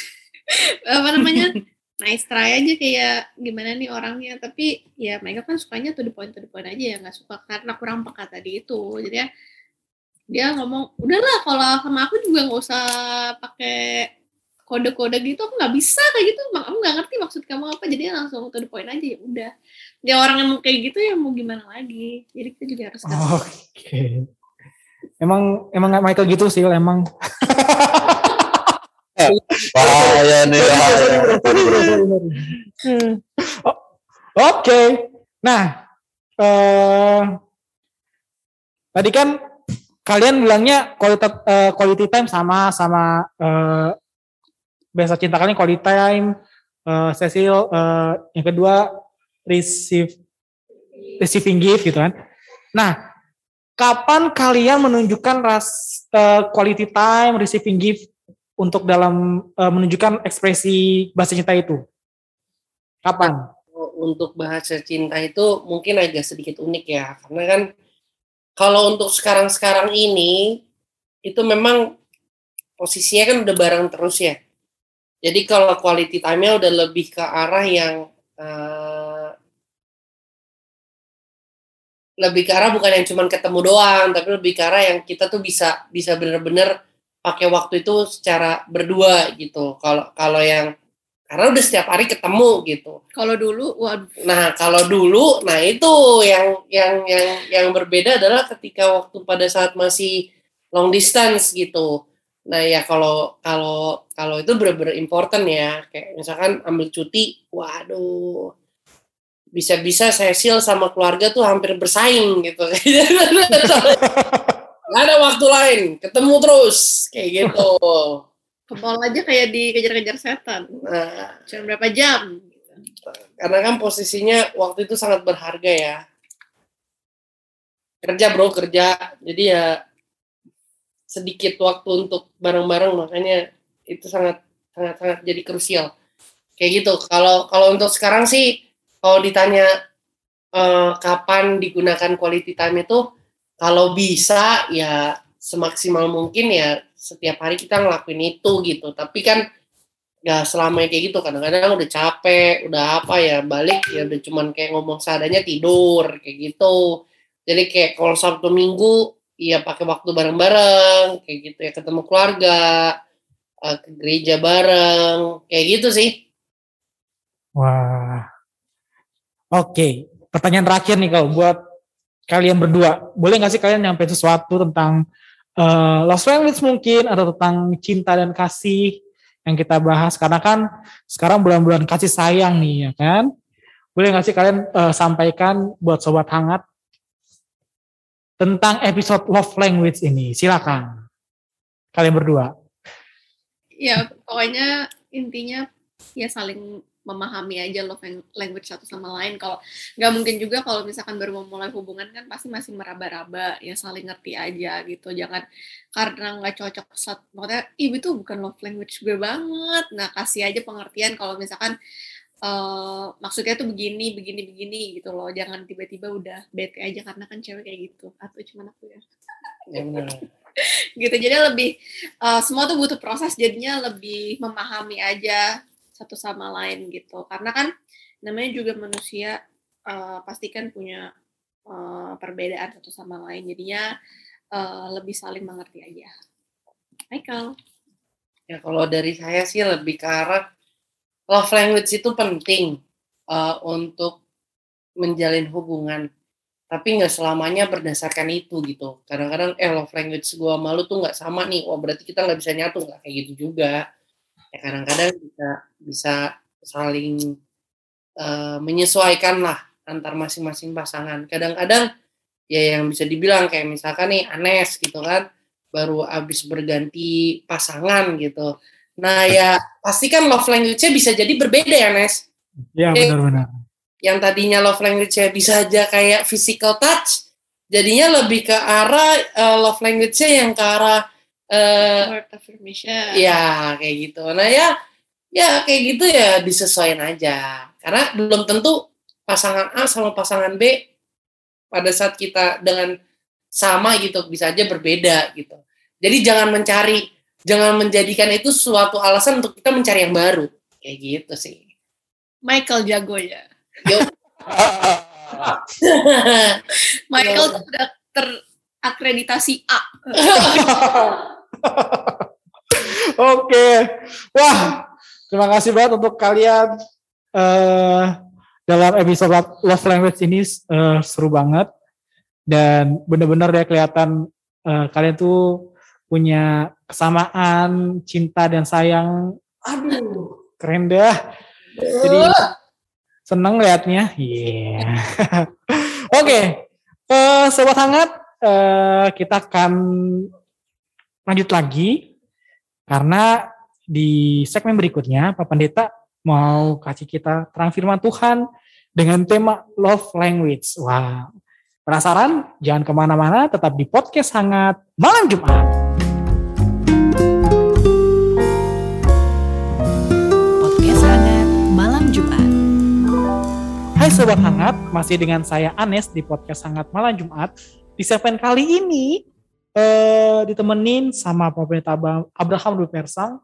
apa namanya nice try aja kayak gimana nih orangnya. Tapi ya Michael kan sukanya to the point to the point aja ya nggak suka karena kurang peka tadi itu. Jadi ya dia ngomong udahlah kalau sama aku juga nggak usah pakai kode-kode gitu aku nggak bisa kayak gitu mak aku nggak ngerti maksud kamu apa jadi langsung to the point aja ya udah ya orang yang mau kayak gitu ya mau gimana lagi jadi kita juga harus Oke. Emang emang Michael gitu sih emang. Bahaya nih, bahaya. Oh, Oke. Nah, eh tadi kan kalian bilangnya quality, eh, quality time sama sama eh biasa cinta kalian quality time. eh Cecil eh, yang kedua receive receiving gift gitu kan. Nah, kapan kalian menunjukkan ras eh, quality time receiving gift untuk dalam eh, menunjukkan ekspresi bahasa cinta itu? Kapan? untuk bahasa cinta itu mungkin agak sedikit unik ya karena kan kalau untuk sekarang-sekarang ini itu memang posisinya kan udah bareng terus ya jadi kalau quality time-nya udah lebih ke arah yang eh, lebih ke arah bukan yang cuman ketemu doang tapi lebih ke arah yang kita tuh bisa bisa bener-bener pakai waktu itu secara berdua gitu. Kalau kalau yang karena udah setiap hari ketemu gitu. Kalau dulu, waduh, Nah, kalau dulu, nah itu yang yang yang yang berbeda adalah ketika waktu pada saat masih long distance gitu. Nah, ya kalau kalau kalau itu benar-benar important ya. Kayak misalkan ambil cuti, waduh. Bisa-bisa Cecil sama keluarga tuh hampir bersaing gitu. Nggak ada waktu lain, ketemu terus kayak gitu. ke mall aja kayak dikejar-kejar setan. Nah, Cuma berapa jam? karena kan posisinya waktu itu sangat berharga ya kerja bro kerja jadi ya sedikit waktu untuk bareng-bareng makanya itu sangat sangat sangat jadi krusial. Kayak gitu. Kalau kalau untuk sekarang sih kalau ditanya eh, kapan digunakan quality time itu kalau bisa ya semaksimal mungkin ya setiap hari kita ngelakuin itu gitu. Tapi kan ya selama kayak gitu kadang-kadang udah capek udah apa ya balik ya udah cuman kayak ngomong seadanya tidur kayak gitu. Jadi kayak kalau sabtu minggu ya pakai waktu bareng-bareng kayak gitu ya ketemu keluarga eh, ke gereja bareng kayak gitu sih Wah. Oke, pertanyaan terakhir nih kalau buat kalian berdua. Boleh nggak sih kalian nyampe sesuatu tentang eh love language mungkin atau tentang cinta dan kasih yang kita bahas karena kan sekarang bulan-bulan kasih sayang nih ya kan. Boleh nggak sih kalian eh, sampaikan buat sobat hangat tentang episode love language ini? Silakan. Kalian berdua. Ya, pokoknya intinya ya saling memahami aja love language satu sama lain. Kalau nggak mungkin juga kalau misalkan baru memulai hubungan kan pasti masih meraba-raba ya saling ngerti aja gitu. Jangan karena nggak cocok saat maksudnya ibu itu bukan love language gue banget. Nah kasih aja pengertian kalau misalkan uh, maksudnya tuh begini begini begini gitu loh. Jangan tiba-tiba udah bete aja karena kan cewek kayak gitu. Atau cuma aku ya. Ya gitu jadi lebih uh, semua tuh butuh proses jadinya lebih memahami aja satu sama lain gitu karena kan namanya juga manusia uh, pasti kan punya uh, perbedaan satu sama lain jadinya uh, lebih saling mengerti aja Michael ya kalau dari saya sih lebih ke arah love language itu penting uh, untuk menjalin hubungan tapi nggak selamanya berdasarkan itu gitu kadang-kadang eh love language gua malu tuh nggak sama nih wah berarti kita nggak bisa nyatu nggak kayak gitu juga ya kadang-kadang bisa bisa saling uh, menyesuaikan lah antar masing-masing pasangan. Kadang-kadang ya yang bisa dibilang kayak misalkan nih Anes gitu kan baru habis berganti pasangan gitu. Nah ya pasti kan love language-nya bisa jadi berbeda ya Nes. Ya benar-benar. Yang tadinya love language-nya bisa aja kayak physical touch, jadinya lebih ke arah uh, love language-nya yang ke arah uh, word affirmation. Ya, kayak gitu. Nah, ya ya kayak gitu ya disesuaikan aja. Karena belum tentu pasangan A sama pasangan B pada saat kita dengan sama gitu bisa aja berbeda gitu. Jadi jangan mencari jangan menjadikan itu suatu alasan untuk kita mencari yang baru. Kayak gitu sih. Michael jago ya. Yo. Michael Yo. sudah terakreditasi A. Oke, wah terima kasih banget untuk kalian uh, dalam episode Love Language ini uh, seru banget dan benar-benar ya kelihatan uh, kalian tuh punya kesamaan cinta dan sayang. Aduh, keren dah. Jadi seneng liatnya. Iya. Yeah. Oke, okay. uh, sobat hangat, uh, kita akan lanjut lagi karena di segmen berikutnya Pak Pendeta mau kasih kita terang firman Tuhan dengan tema love language. Wah, penasaran? Jangan ke mana-mana, tetap di podcast hangat malam Jumat. Hai sobat hangat, masih dengan saya Anes di podcast hangat malam Jumat. Di segmen kali ini eh, ditemenin sama Pendeta Abraham Persang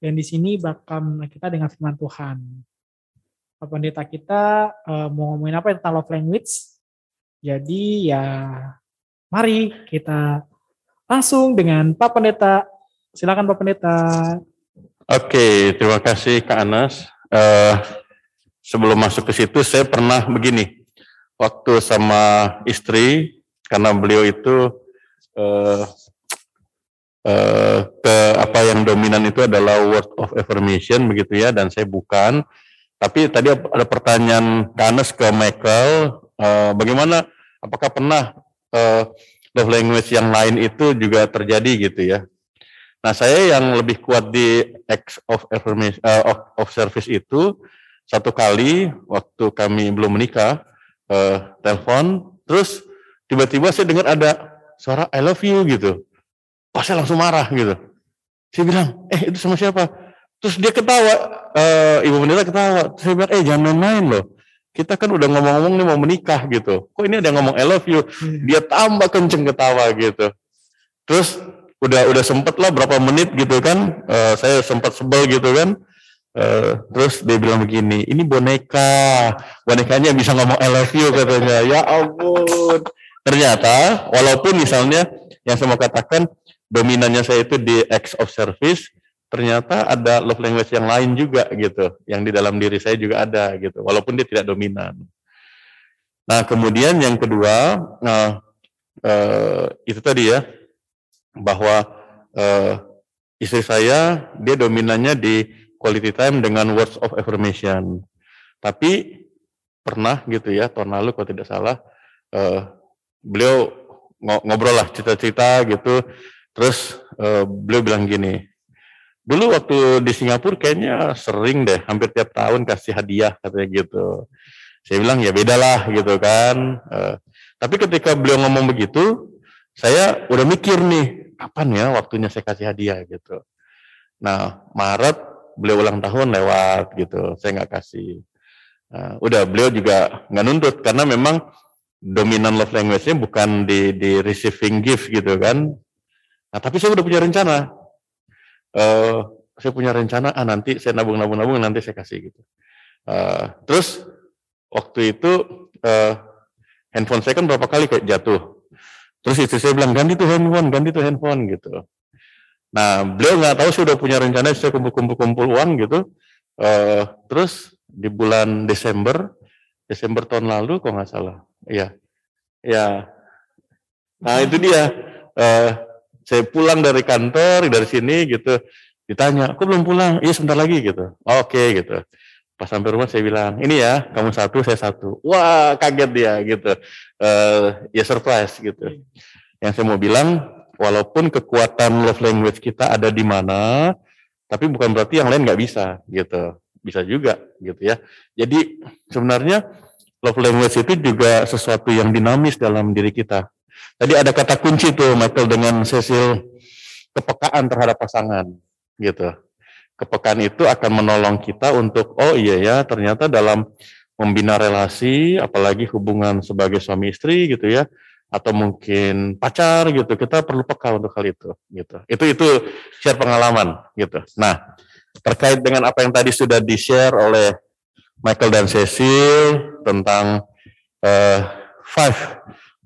dan di sini bakal kita dengan firman Tuhan. Pendeta kita eh, mau ngomongin apa tentang love language. Jadi ya mari kita langsung dengan Pak Pendeta. Silakan Pak Pendeta. Oke, terima kasih Kak Anas. Uh, sebelum masuk ke situ, saya pernah begini. Waktu sama istri, karena beliau itu uh, uh, ke apa yang dominan itu adalah word of affirmation begitu ya dan saya bukan tapi tadi ada pertanyaan Kanes ke Michael uh, bagaimana apakah pernah uh, love language yang lain itu juga terjadi gitu ya nah saya yang lebih kuat di X of affirmation uh, of, of service itu satu kali waktu kami belum menikah uh, telepon terus tiba-tiba saya dengar ada suara I love you gitu. Oh saya langsung marah gitu. Saya bilang, eh itu sama siapa? Terus dia ketawa, e, ibu pendeta ketawa. Terus saya bilang, eh jangan main-main loh. Kita kan udah ngomong-ngomong nih mau menikah gitu. Kok ini ada ngomong I love you? Hmm. Dia tambah kenceng ketawa gitu. Terus udah udah sempet lah berapa menit gitu kan. E, saya sempat sebel gitu kan. Uh, terus dia bilang begini, ini boneka, bonekanya bisa ngomong I love you katanya. Ya ampun. Ternyata walaupun misalnya yang saya mau katakan dominannya saya itu di X of service, ternyata ada love language yang lain juga gitu, yang di dalam diri saya juga ada gitu, walaupun dia tidak dominan. Nah kemudian yang kedua, nah, eh, itu tadi ya, bahwa eh, istri saya dia dominannya di quality time dengan words of affirmation. Tapi pernah gitu ya tahun lalu kalau tidak salah eh, beliau ngobrol lah cerita-cerita gitu. Terus uh, beliau bilang gini, dulu waktu di Singapura kayaknya sering deh, hampir tiap tahun kasih hadiah katanya gitu. Saya bilang ya bedalah gitu kan. Eh, tapi ketika beliau ngomong begitu, saya udah mikir nih, kapan ya waktunya saya kasih hadiah gitu. Nah, Maret beliau ulang tahun lewat gitu, saya nggak kasih. Nah, udah beliau juga nggak nuntut karena memang dominan love language-nya bukan di di receiving gift gitu kan. Nah, tapi saya udah punya rencana. Uh, saya punya rencana ah nanti saya nabung nabung nabung nanti saya kasih gitu. Uh, terus waktu itu uh, handphone saya kan berapa kali kayak jatuh. Terus istri saya bilang ganti tuh handphone ganti tuh handphone gitu nah beliau nggak tahu sudah punya rencana saya kumpul kumpul kumpul uang gitu. Uh, terus di bulan Desember Desember tahun lalu kok nggak salah. Iya. Ya nah itu dia. Uh, saya pulang dari kantor dari sini gitu. Ditanya kok belum pulang? Iya sebentar lagi gitu. Oke okay, gitu. Pas sampai rumah saya bilang ini ya kamu satu saya satu. Wah kaget dia gitu. Uh, ya surprise gitu. Yang saya mau bilang walaupun kekuatan love language kita ada di mana tapi bukan berarti yang lain nggak bisa gitu. Bisa juga gitu ya. Jadi sebenarnya love language itu juga sesuatu yang dinamis dalam diri kita. Tadi ada kata kunci tuh Michael dengan Cecil kepekaan terhadap pasangan gitu. Kepekaan itu akan menolong kita untuk oh iya ya ternyata dalam membina relasi apalagi hubungan sebagai suami istri gitu ya atau mungkin pacar gitu kita perlu peka untuk hal itu gitu. Itu itu share pengalaman gitu. Nah, terkait dengan apa yang tadi sudah di-share oleh Michael dan Cecil tentang uh, five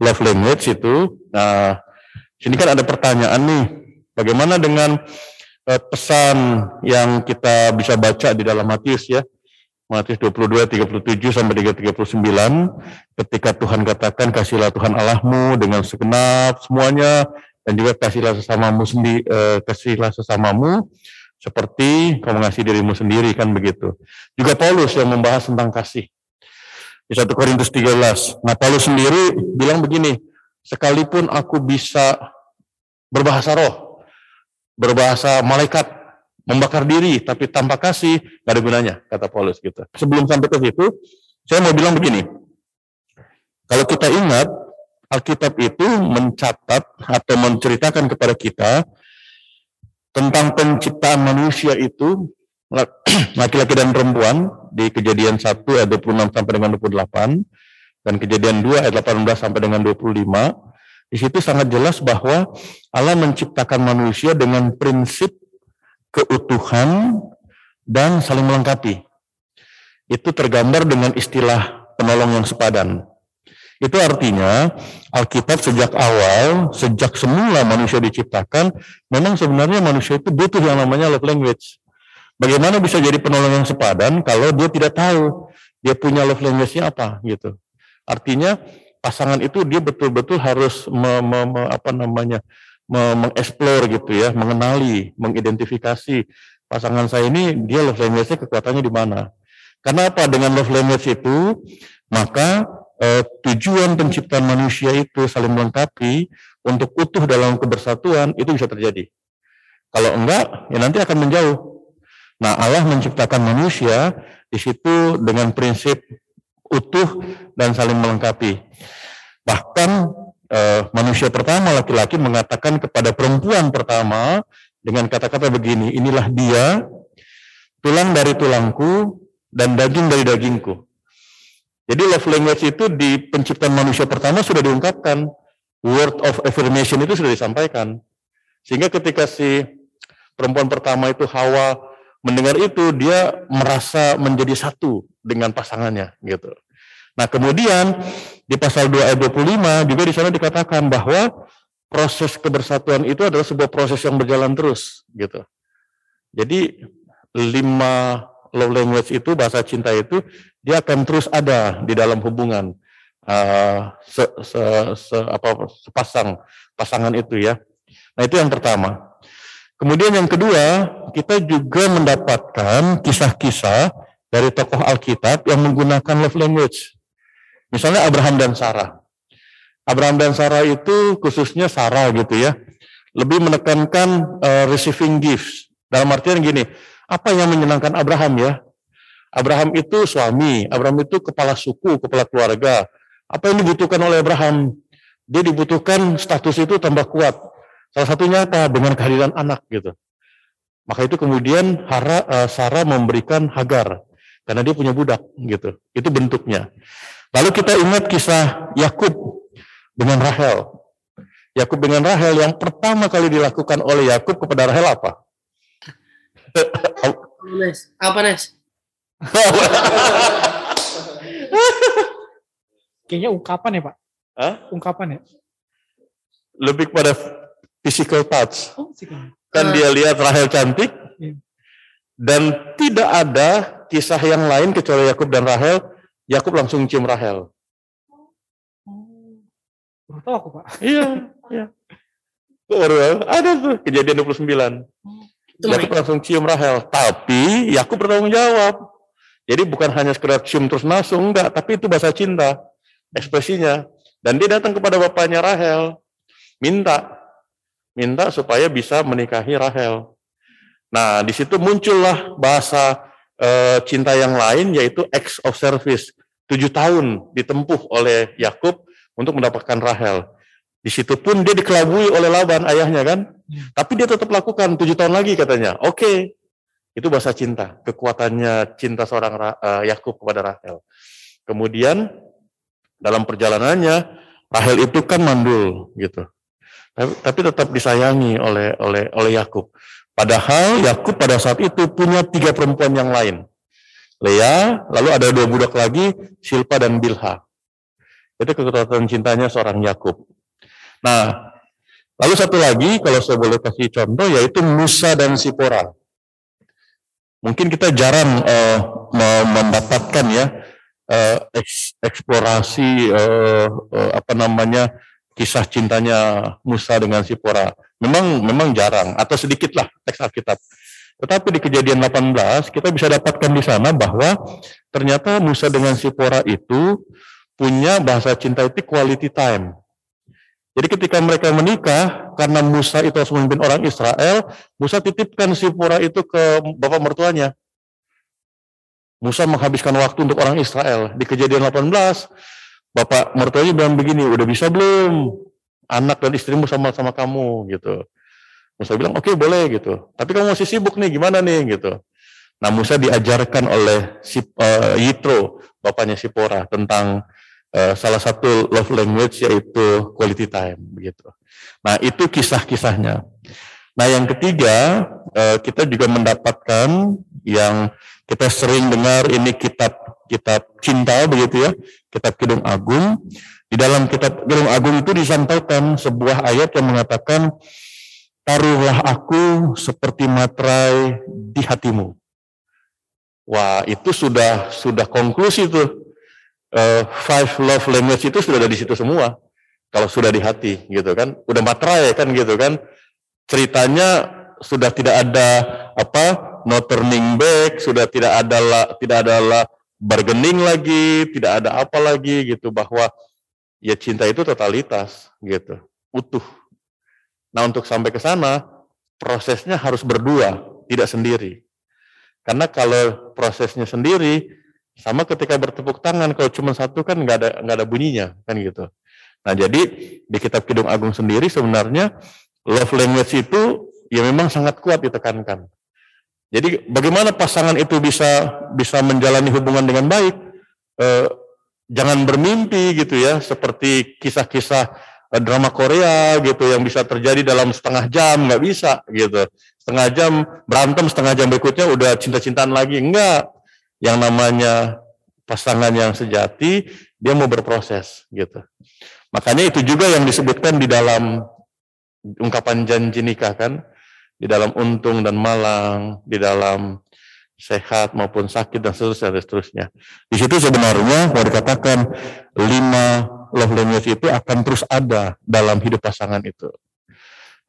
love language itu. Nah, sini kan ada pertanyaan nih, bagaimana dengan uh, pesan yang kita bisa baca di dalam Matius ya. Matius 22 37 sampai 39 ketika Tuhan katakan kasihlah Tuhan Allahmu dengan segenap semuanya dan juga kasihlah sesamamu sendiri eh, kasihlah sesamamu seperti kamu mengasihi dirimu sendiri kan begitu. Juga Paulus yang membahas tentang kasih di 1 Korintus 13. Nah, Paulus sendiri bilang begini, sekalipun aku bisa berbahasa roh, berbahasa malaikat, membakar diri, tapi tanpa kasih, gak ada gunanya, kata Paulus gitu. Sebelum sampai ke situ, saya mau bilang begini, kalau kita ingat, Alkitab itu mencatat atau menceritakan kepada kita tentang penciptaan manusia itu laki-laki dan perempuan di kejadian 1 ayat 26 sampai dengan 28 dan kejadian 2 ayat 18 sampai dengan 25 di situ sangat jelas bahwa Allah menciptakan manusia dengan prinsip keutuhan dan saling melengkapi. Itu tergambar dengan istilah penolong yang sepadan. Itu artinya Alkitab sejak awal, sejak semula manusia diciptakan, memang sebenarnya manusia itu butuh yang namanya love language. Bagaimana bisa jadi penolong yang sepadan kalau dia tidak tahu dia punya love language-nya apa gitu. Artinya pasangan itu dia betul-betul harus me, me, me, apa namanya mengeksplor gitu ya, mengenali, mengidentifikasi pasangan saya ini dia love language-nya kekuatannya di mana. Karena apa? Dengan love language itu maka eh, tujuan penciptaan manusia itu saling melengkapi untuk utuh dalam kebersatuan itu bisa terjadi. Kalau enggak, ya nanti akan menjauh. Nah, Allah menciptakan manusia di situ dengan prinsip utuh dan saling melengkapi. Bahkan eh, manusia pertama laki-laki mengatakan kepada perempuan pertama dengan kata-kata begini, inilah dia tulang dari tulangku dan daging dari dagingku. Jadi love language itu di penciptaan manusia pertama sudah diungkapkan. Word of affirmation itu sudah disampaikan. Sehingga ketika si perempuan pertama itu Hawa mendengar itu dia merasa menjadi satu dengan pasangannya gitu. Nah, kemudian di pasal 2 ayat 25 juga di sana dikatakan bahwa proses kebersatuan itu adalah sebuah proses yang berjalan terus gitu. Jadi lima love language itu bahasa cinta itu dia akan terus ada di dalam hubungan uh, se, se, se, apa, sepasang pasangan itu ya. Nah itu yang pertama. Kemudian yang kedua, kita juga mendapatkan kisah-kisah dari tokoh Alkitab yang menggunakan love language. Misalnya Abraham dan Sarah. Abraham dan Sarah itu khususnya Sarah gitu ya, lebih menekankan uh, receiving gifts Dalam artian gini, apa yang menyenangkan Abraham ya? Abraham itu suami, Abraham itu kepala suku, kepala keluarga. Apa yang dibutuhkan oleh Abraham? Dia dibutuhkan status itu tambah kuat. Salah satunya apa? Dengan kehadiran anak gitu. Maka itu kemudian uh, Sarah memberikan Hagar karena dia punya budak gitu. Itu bentuknya. Lalu kita ingat kisah Yakub dengan Rahel. Yakub dengan Rahel yang pertama kali dilakukan oleh Yakub kepada Rahel apa? Nes, apa Nes? Kayaknya ungkapan ya Pak? Hah? Ungkapan ya? Lebih kepada physical touch. Oh, kan. Kan dia lihat Rahel cantik Iya. dan tidak ada kisah yang lain kecuali Yakub dan Rahel. Yakub langsung cium Rahel. Baru tahu aku Pak. Iya, iya. Baru ada tuh kejadian 29. Itu Yakub langsung cium Rahel, tapi Yakub bertanggung jawab. Jadi bukan hanya sekedar cium terus langsung, enggak, tapi itu bahasa cinta, ekspresinya. Dan dia datang kepada bapaknya Rahel, minta, minta supaya bisa menikahi Rahel. Nah, di situ muncullah bahasa eh, cinta yang lain, yaitu acts of service. Tujuh tahun ditempuh oleh Yakub untuk mendapatkan Rahel. Di situ pun dia dikelabui oleh Laban ayahnya kan, tapi dia tetap lakukan tujuh tahun lagi katanya. Oke, itu bahasa cinta, kekuatannya cinta seorang Ra- eh, Yakub kepada Rahel. Kemudian dalam perjalanannya Rahel itu kan mandul gitu, tapi, tapi tetap disayangi oleh oleh oleh Yakub. Padahal Yakub pada saat itu punya tiga perempuan yang lain. Lea, lalu ada dua budak lagi, Silpa dan Bilha. Itu kekuatan cintanya seorang Yakub. Nah, lalu satu lagi kalau saya boleh kasih contoh yaitu Musa dan Sipora. Mungkin kita jarang me- mendapatkan ya eks- eksplorasi eh, eh, apa namanya kisah cintanya Musa dengan Sipora. Memang memang jarang atau sedikit lah teks Alkitab. Tetapi di kejadian 18 kita bisa dapatkan di sana bahwa ternyata Musa dengan Sipora itu punya bahasa cinta itu quality time. Jadi ketika mereka menikah, karena Musa itu harus memimpin orang Israel, Musa titipkan Sipora itu ke bapak mertuanya. Musa menghabiskan waktu untuk orang Israel. Di kejadian 18, bapak mertuanya bilang begini, udah bisa belum? Anak dan istrimu sama-sama kamu gitu. Musa bilang, oke boleh gitu. Tapi kamu masih sibuk nih, gimana nih gitu. Nah Musa diajarkan oleh si, eh, Yitro, bapaknya Sipora, tentang eh, salah satu love language yaitu quality time begitu. Nah itu kisah-kisahnya. Nah yang ketiga eh, kita juga mendapatkan yang kita sering dengar ini kitab kitab cinta begitu ya, kitab Kidung Agung. Di dalam kitab Kidung Agung itu disampaikan sebuah ayat yang mengatakan taruhlah aku seperti materai di hatimu. Wah itu sudah sudah konklusi tuh eh, five love language itu sudah ada di situ semua. Kalau sudah di hati gitu kan, udah materai kan gitu kan. Ceritanya sudah tidak ada apa no turning back, sudah tidak ada tidak ada bargaining lagi, tidak ada apa lagi gitu bahwa ya cinta itu totalitas gitu, utuh. Nah untuk sampai ke sana prosesnya harus berdua, tidak sendiri. Karena kalau prosesnya sendiri sama ketika bertepuk tangan kalau cuma satu kan nggak ada nggak ada bunyinya kan gitu. Nah jadi di kitab Kidung Agung sendiri sebenarnya love language itu ya memang sangat kuat ditekankan. Jadi bagaimana pasangan itu bisa bisa menjalani hubungan dengan baik? Eh, jangan bermimpi gitu ya seperti kisah-kisah eh, drama Korea gitu yang bisa terjadi dalam setengah jam nggak bisa gitu. Setengah jam berantem setengah jam berikutnya udah cinta-cintaan lagi enggak yang namanya pasangan yang sejati dia mau berproses gitu. Makanya itu juga yang disebutkan di dalam ungkapan janji nikah kan, di dalam untung dan malang, di dalam sehat maupun sakit dan seterusnya dan seterusnya. Di situ sebenarnya mau dikatakan lima love language itu akan terus ada dalam hidup pasangan itu.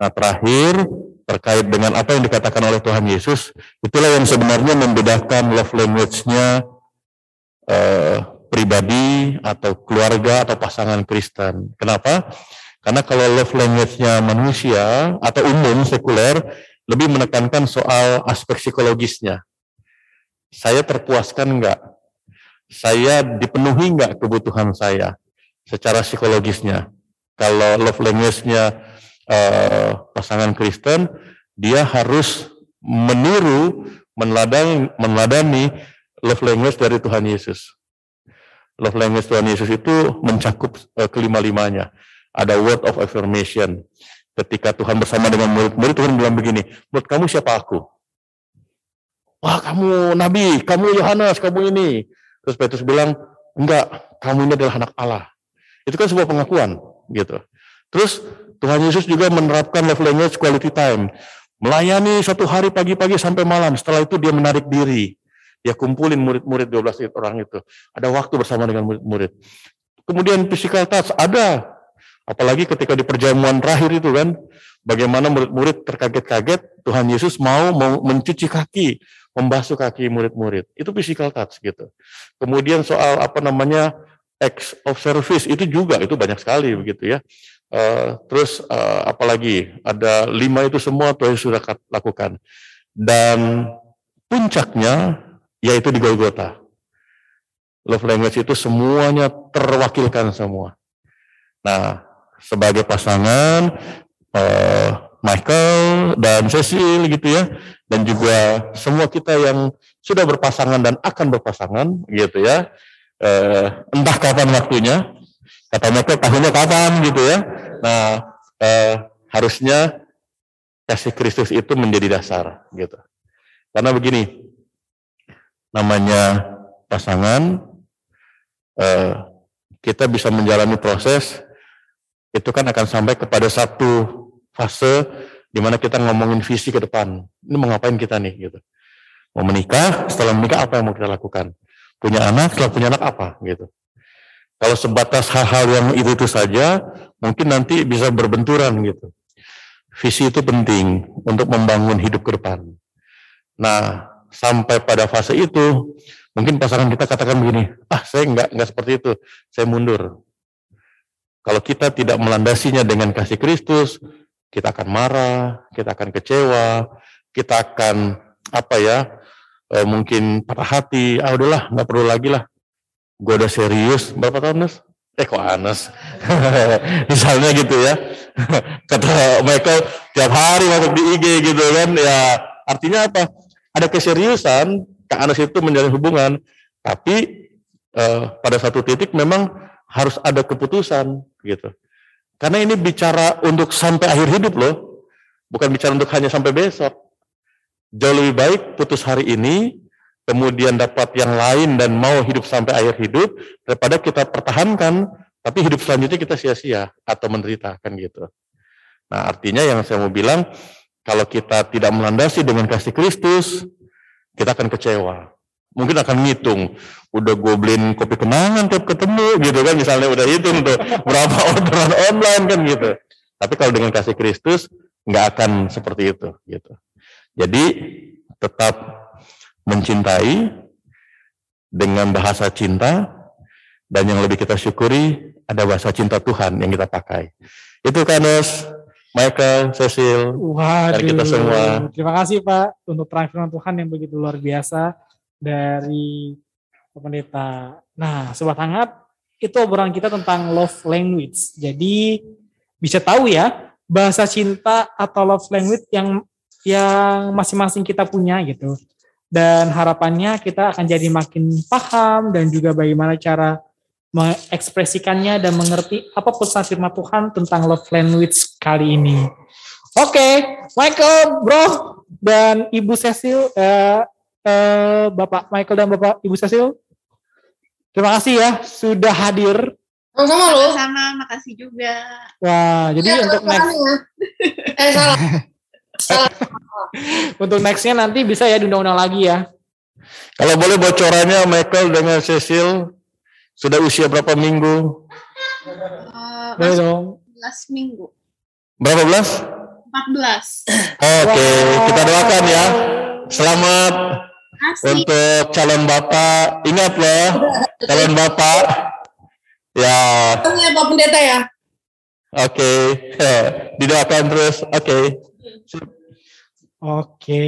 Nah terakhir terkait dengan apa yang dikatakan oleh Tuhan Yesus, itulah yang sebenarnya membedakan love language-nya eh, pribadi atau keluarga atau pasangan Kristen. Kenapa? Karena kalau love language-nya manusia atau umum sekuler lebih menekankan soal aspek psikologisnya. Saya terpuaskan enggak? Saya dipenuhi enggak kebutuhan saya secara psikologisnya? Kalau love language-nya uh, pasangan Kristen, dia harus meniru, meneladani, meneladani love language dari Tuhan Yesus. Love language Tuhan Yesus itu mencakup uh, kelima-limanya. Ada word of affirmation. Ketika Tuhan bersama dengan murid-murid, Tuhan bilang begini, menurut kamu siapa aku? Wah kamu Nabi, kamu Yohanes, kamu ini. Terus Petrus bilang, enggak, kamu ini adalah anak Allah. Itu kan sebuah pengakuan gitu. Terus Tuhan Yesus juga menerapkan love language quality time. Melayani satu hari pagi-pagi sampai malam. Setelah itu dia menarik diri. Dia kumpulin murid-murid 12 orang itu. Ada waktu bersama dengan murid-murid. Kemudian physical touch ada. Apalagi ketika di perjamuan terakhir itu kan. Bagaimana murid-murid terkaget-kaget Tuhan Yesus mau, mencuci kaki, membasuh kaki murid-murid. Itu physical touch gitu. Kemudian soal apa namanya acts of service itu juga itu banyak sekali begitu ya. Uh, terus uh, apalagi ada lima itu semua Tuhan sudah lakukan dan puncaknya yaitu di Golgota. Love language itu semuanya terwakilkan semua. Nah, sebagai pasangan uh, Michael dan Cecil gitu ya, dan juga semua kita yang sudah berpasangan dan akan berpasangan gitu ya, eh, entah kapan waktunya, kata mereka tahunnya kapan gitu ya. Nah, eh, harusnya kasih Kristus itu menjadi dasar gitu. Karena begini, namanya pasangan, eh, kita bisa menjalani proses, itu kan akan sampai kepada satu fase di mana kita ngomongin visi ke depan. Ini mau ngapain kita nih gitu. Mau menikah, setelah menikah apa yang mau kita lakukan? punya anak, setelah punya anak apa gitu. Kalau sebatas hal-hal yang itu itu saja, mungkin nanti bisa berbenturan gitu. Visi itu penting untuk membangun hidup ke depan. Nah, sampai pada fase itu, mungkin pasangan kita katakan begini, ah saya enggak, enggak seperti itu, saya mundur. Kalau kita tidak melandasinya dengan kasih Kristus, kita akan marah, kita akan kecewa, kita akan apa ya, eh, mungkin patah hati, ah udahlah nggak perlu lagi lah. Gue udah serius berapa tahun Nes? Eh kok Anas? Misalnya gitu ya. Kata Michael tiap hari masuk di IG gitu kan. Ya artinya apa? Ada keseriusan Kak Anas itu menjalin hubungan. Tapi eh, pada satu titik memang harus ada keputusan gitu. Karena ini bicara untuk sampai akhir hidup loh. Bukan bicara untuk hanya sampai besok. Jauh lebih baik putus hari ini, kemudian dapat yang lain dan mau hidup sampai akhir hidup, daripada kita pertahankan, tapi hidup selanjutnya kita sia-sia atau menderita, kan gitu. Nah artinya yang saya mau bilang, kalau kita tidak melandasi dengan kasih Kristus, kita akan kecewa. Mungkin akan ngitung, udah gue beliin kopi kenangan tiap ketemu gitu kan, misalnya udah hitung tuh berapa orderan online kan gitu. Tapi kalau dengan kasih Kristus, nggak akan seperti itu gitu. Jadi tetap mencintai dengan bahasa cinta dan yang lebih kita syukuri ada bahasa cinta Tuhan yang kita pakai. Itu Kanus, Michael, Cecil, Waduh, dan kita semua. Terima kasih Pak untuk terang Tuhan yang begitu luar biasa dari pendeta. Nah, sobat hangat, itu obrolan kita tentang love language. Jadi bisa tahu ya bahasa cinta atau love language yang yang masing-masing kita punya gitu. Dan harapannya kita akan jadi makin paham dan juga bagaimana cara mengekspresikannya dan mengerti apa pesan firman Tuhan tentang love language kali ini. Oke, okay, Michael, Bro, dan Ibu Cecil, eh, eh, Bapak Michael dan Bapak Ibu Cecil, terima kasih ya sudah hadir. Sama-sama loh. Sama, makasih juga. Wah, jadi ya, untuk next. eh salah. Untuk nextnya nanti bisa ya diundang-undang lagi ya. Kalau boleh bocorannya Michael dengan Cecil sudah usia berapa minggu? Uh, boleh dong. 11 minggu. Berapa belas? 14. Oke, okay. wow. kita doakan ya. Selamat Asik. untuk calon bapak. Ingat loh, calon bapak. Ya. Ya Pak Pendeta ya. Oke, okay. didoakan terus. Oke. Okay. Oke.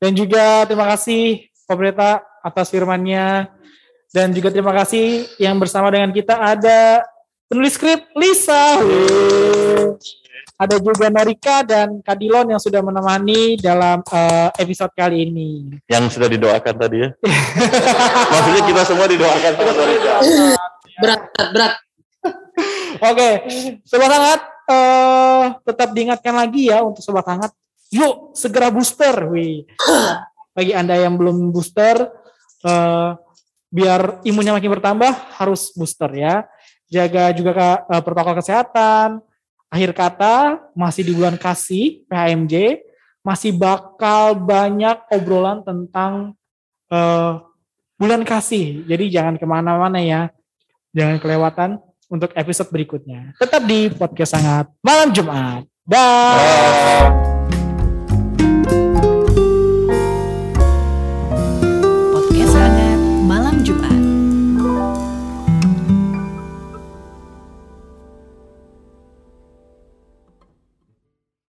Dan juga terima kasih pemerintah atas firmannya. Dan juga terima kasih yang bersama dengan kita ada penulis skrip Lisa. Wih. Ada juga Norika dan Kadilon yang sudah menemani dalam eh, episode kali ini. Yang sudah didoakan tadi ya. Maksudnya kita semua didoakan sama Norika. Berat, berat. Oke, sobat hangat, eh tetap diingatkan lagi ya untuk sobat hangat. Yuk segera booster, wih. Bagi anda yang belum booster, eh biar imunnya makin bertambah harus booster ya. Jaga juga ke- eh, protokol kesehatan. Akhir kata masih di bulan kasih PHMJ masih bakal banyak obrolan tentang eh, bulan kasih. Jadi jangan ke mana-mana ya, jangan kelewatan untuk episode berikutnya. Tetap di podcast sangat malam Jumat. Dah. Podcast